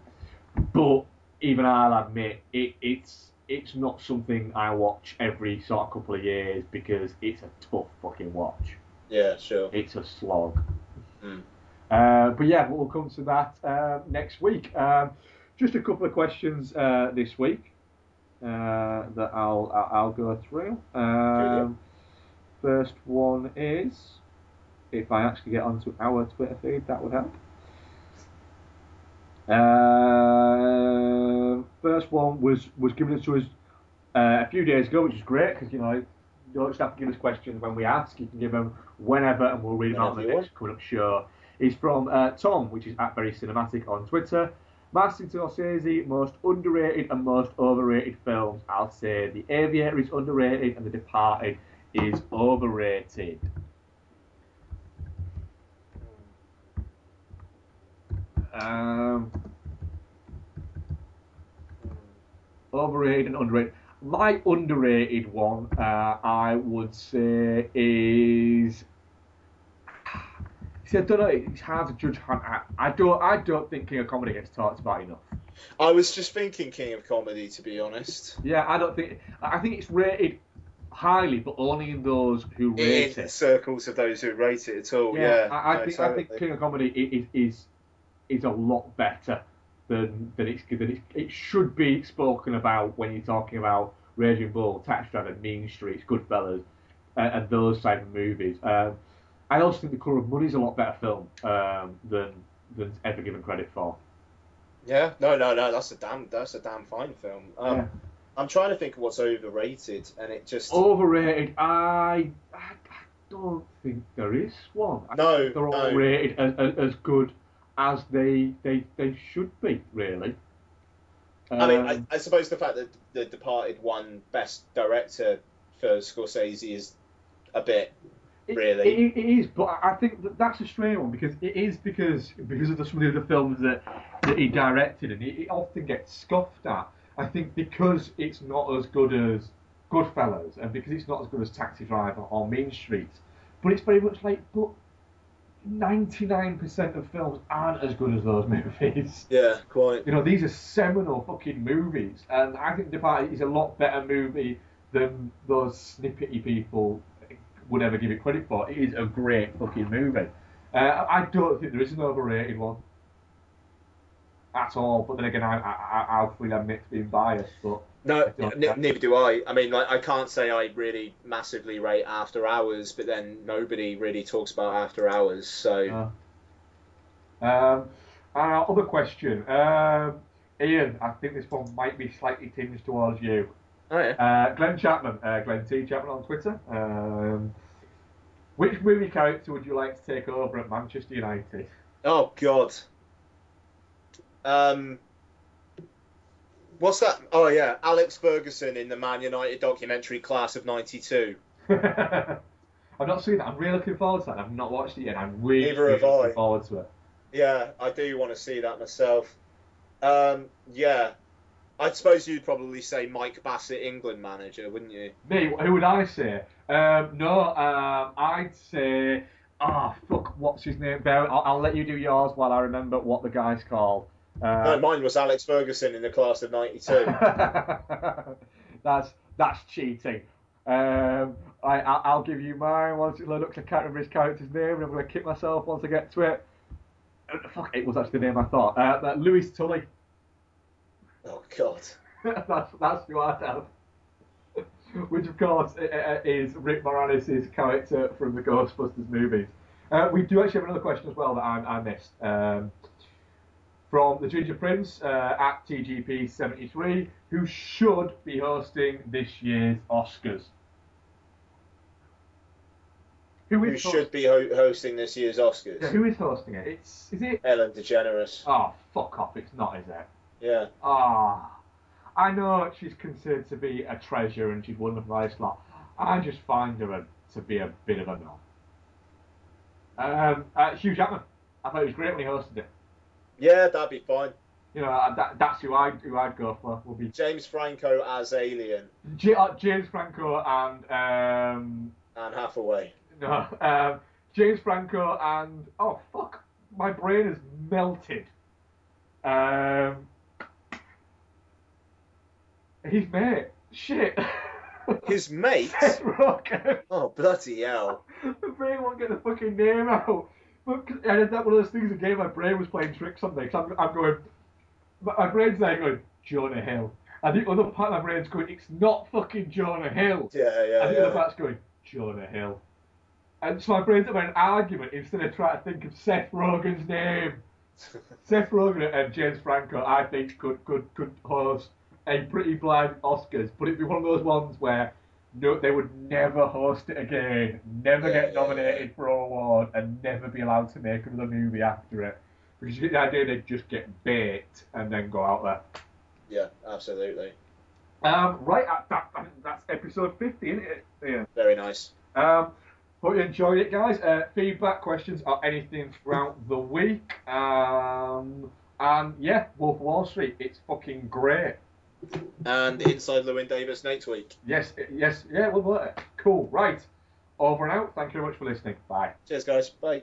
but even I'll admit it, it's it's not something I watch every sort of couple of years because it's a tough fucking watch. Yeah, sure. It's a slog. Mm. Uh, but yeah, we'll come to that uh, next week. Um, just a couple of questions uh, this week uh, that I'll I'll I'll go through. Um, first one is if I actually get onto our Twitter feed, that would help. Uh, first one was was given to us uh, a few days ago, which is great because you know you don't just have to give us questions when we ask. You can give them whenever, and we'll read them out on the next coming up show. It's from uh, Tom, which is at very cinematic on Twitter. Martin Scorsese, most underrated and most overrated films. I'll say The Aviator is underrated and The Departed is overrated. Um, overrated and underrated. My underrated one, uh, I would say, is. See, I don't know. It's hard to judge. I, I don't. I don't think King of Comedy gets talked about enough. I was just thinking King of Comedy, to be honest. Yeah, I don't think. I think it's rated highly, but only in those who rate In it. circles of those who rate it at all, yeah. I, I no, think I think. King of Comedy is is is a lot better than than it's than it's, it should be spoken about when you're talking about Raging Bull, Taxi Driver, Mean Streets, Goodfellas, uh, and those type of movies. Um, I also think The Colour of Money is a lot better film um, than than ever given credit for. Yeah, no, no, no. That's a damn, that's a damn fine film. Um, Yeah. I'm trying to think of what's overrated, and it just Overrated, I, I, I don't think there is one. I No, they're all no. rated as, as, as good as they, they they should be, really. I mean, I, Um, I suppose the fact that The Departed won Best Director for Scorsese is a bit really. It, it is, but I I think that that's a strange one because it is because because of the, some of the other films that, that he directed, and it, it often gets scoffed at. I think because it's not as good as Goodfellas, and because it's not as good as Taxi Driver or Mean Streets, but it's very much like, but ninety nine percent of films aren't as good as those movies. Yeah, quite. You know, these are seminal fucking movies, and I think Departed is a lot better movie than those snippety people would ever give it credit for. It is a great fucking movie. Uh, I don't think there is an overrated one at all. But then again, I, I, I- I'll fully admit to being biased. But No, n- neither do I. I mean, like, I can't say I really massively rate After Hours, but then nobody really talks about After Hours, so. Um, uh, other question, um, Ian. I think this one might be slightly tinged towards you. Oh yeah. Uh, Glenn Chapman, uh, Glenn T. Chapman on Twitter. Um, which movie character would you like to take over at Manchester United? Oh God. Um. What's that? Oh yeah, Alex Ferguson in the Man United documentary Class of '92. I've not seen that. I'm really looking forward to that. I've not watched it yet. I'm really, Neither really have I. looking forward to it. Yeah, I do want to see that myself. Um, yeah, I suppose you'd probably say Mike Bassett, England manager, wouldn't you? Me, who would I say? Um, no, um, I'd say. Ah, fuck, what's his name? Bear, I'll, I'll let you do yours while I remember what the guy's called. Uh, no, mine was Alex Ferguson in the class of '92. that's that's cheating. Um, I, I I'll give you mine once it. 'cause I can't remember his character's name, and I'm gonna kick myself once I get to it. Uh, Fuck, it was actually the name I thought. Uh, that Louis Tully. oh God. that's that's who I'd have. Which of course i- i- is Rick Moranis' character from the Ghostbusters movies. Uh, we do actually have another question as well that I, I missed. Um, from the Ginger Prince uh, at TGP73, who should be hosting this year's Oscars. Who Who is should be ho- hosting this year's Oscars? Yeah, who is hosting it? It's is it? Ellen DeGeneres. Oh, fuck off! It's not, is it? Yeah. Ah, I know she's considered to be a treasure and she's won the prize slot. I just find her a, to be a bit of a knob. Um, uh, Hugh Jackman. I thought it was great when he hosted it. Yeah, that'd be fine. You know, that, that's who I who I'd go for. Would be James Franco as Alien. J- uh, James Franco and um, Anne Hathaway. no, um, James Franco and oh fuck, my brain is melted. Um, his mate. Shit. His mate. Seth Rogen. Oh bloody hell! My brain won't get the fucking name out. But 'cause I did that one of those things again. My brain was playing tricks on me. 'cause I'm, I'm going. My, my brain's there going Jonah Hill, and the other part of my brain's going. It's not fucking Jonah Hill. Yeah, yeah, And the yeah. other part's going Jonah Hill. And so my brain's having an argument instead of trying to think of Seth Rogen's name. Seth Rogen and James Franco, I think, could could could host a pretty blind Oscars, but it'd be one of those ones where no, they would never host it again, never get nominated for an award, and never be allowed to make another movie after it. Because you get the idea they'd just get bait and then go out there. Yeah, absolutely. Um, right, that, that, that's episode 50, isn't it? Yeah. Very nice. Um, hope you enjoyed it, guys. Uh, feedback, questions, or anything throughout the week. Um, and yeah, Wolf of Wall Street, it's fucking great. And inside Llewyn Davis next week. Yes, yes, yeah, we'll do it. Cool, right. Over and out. Thank you very much for listening. Bye. Cheers, guys. Bye.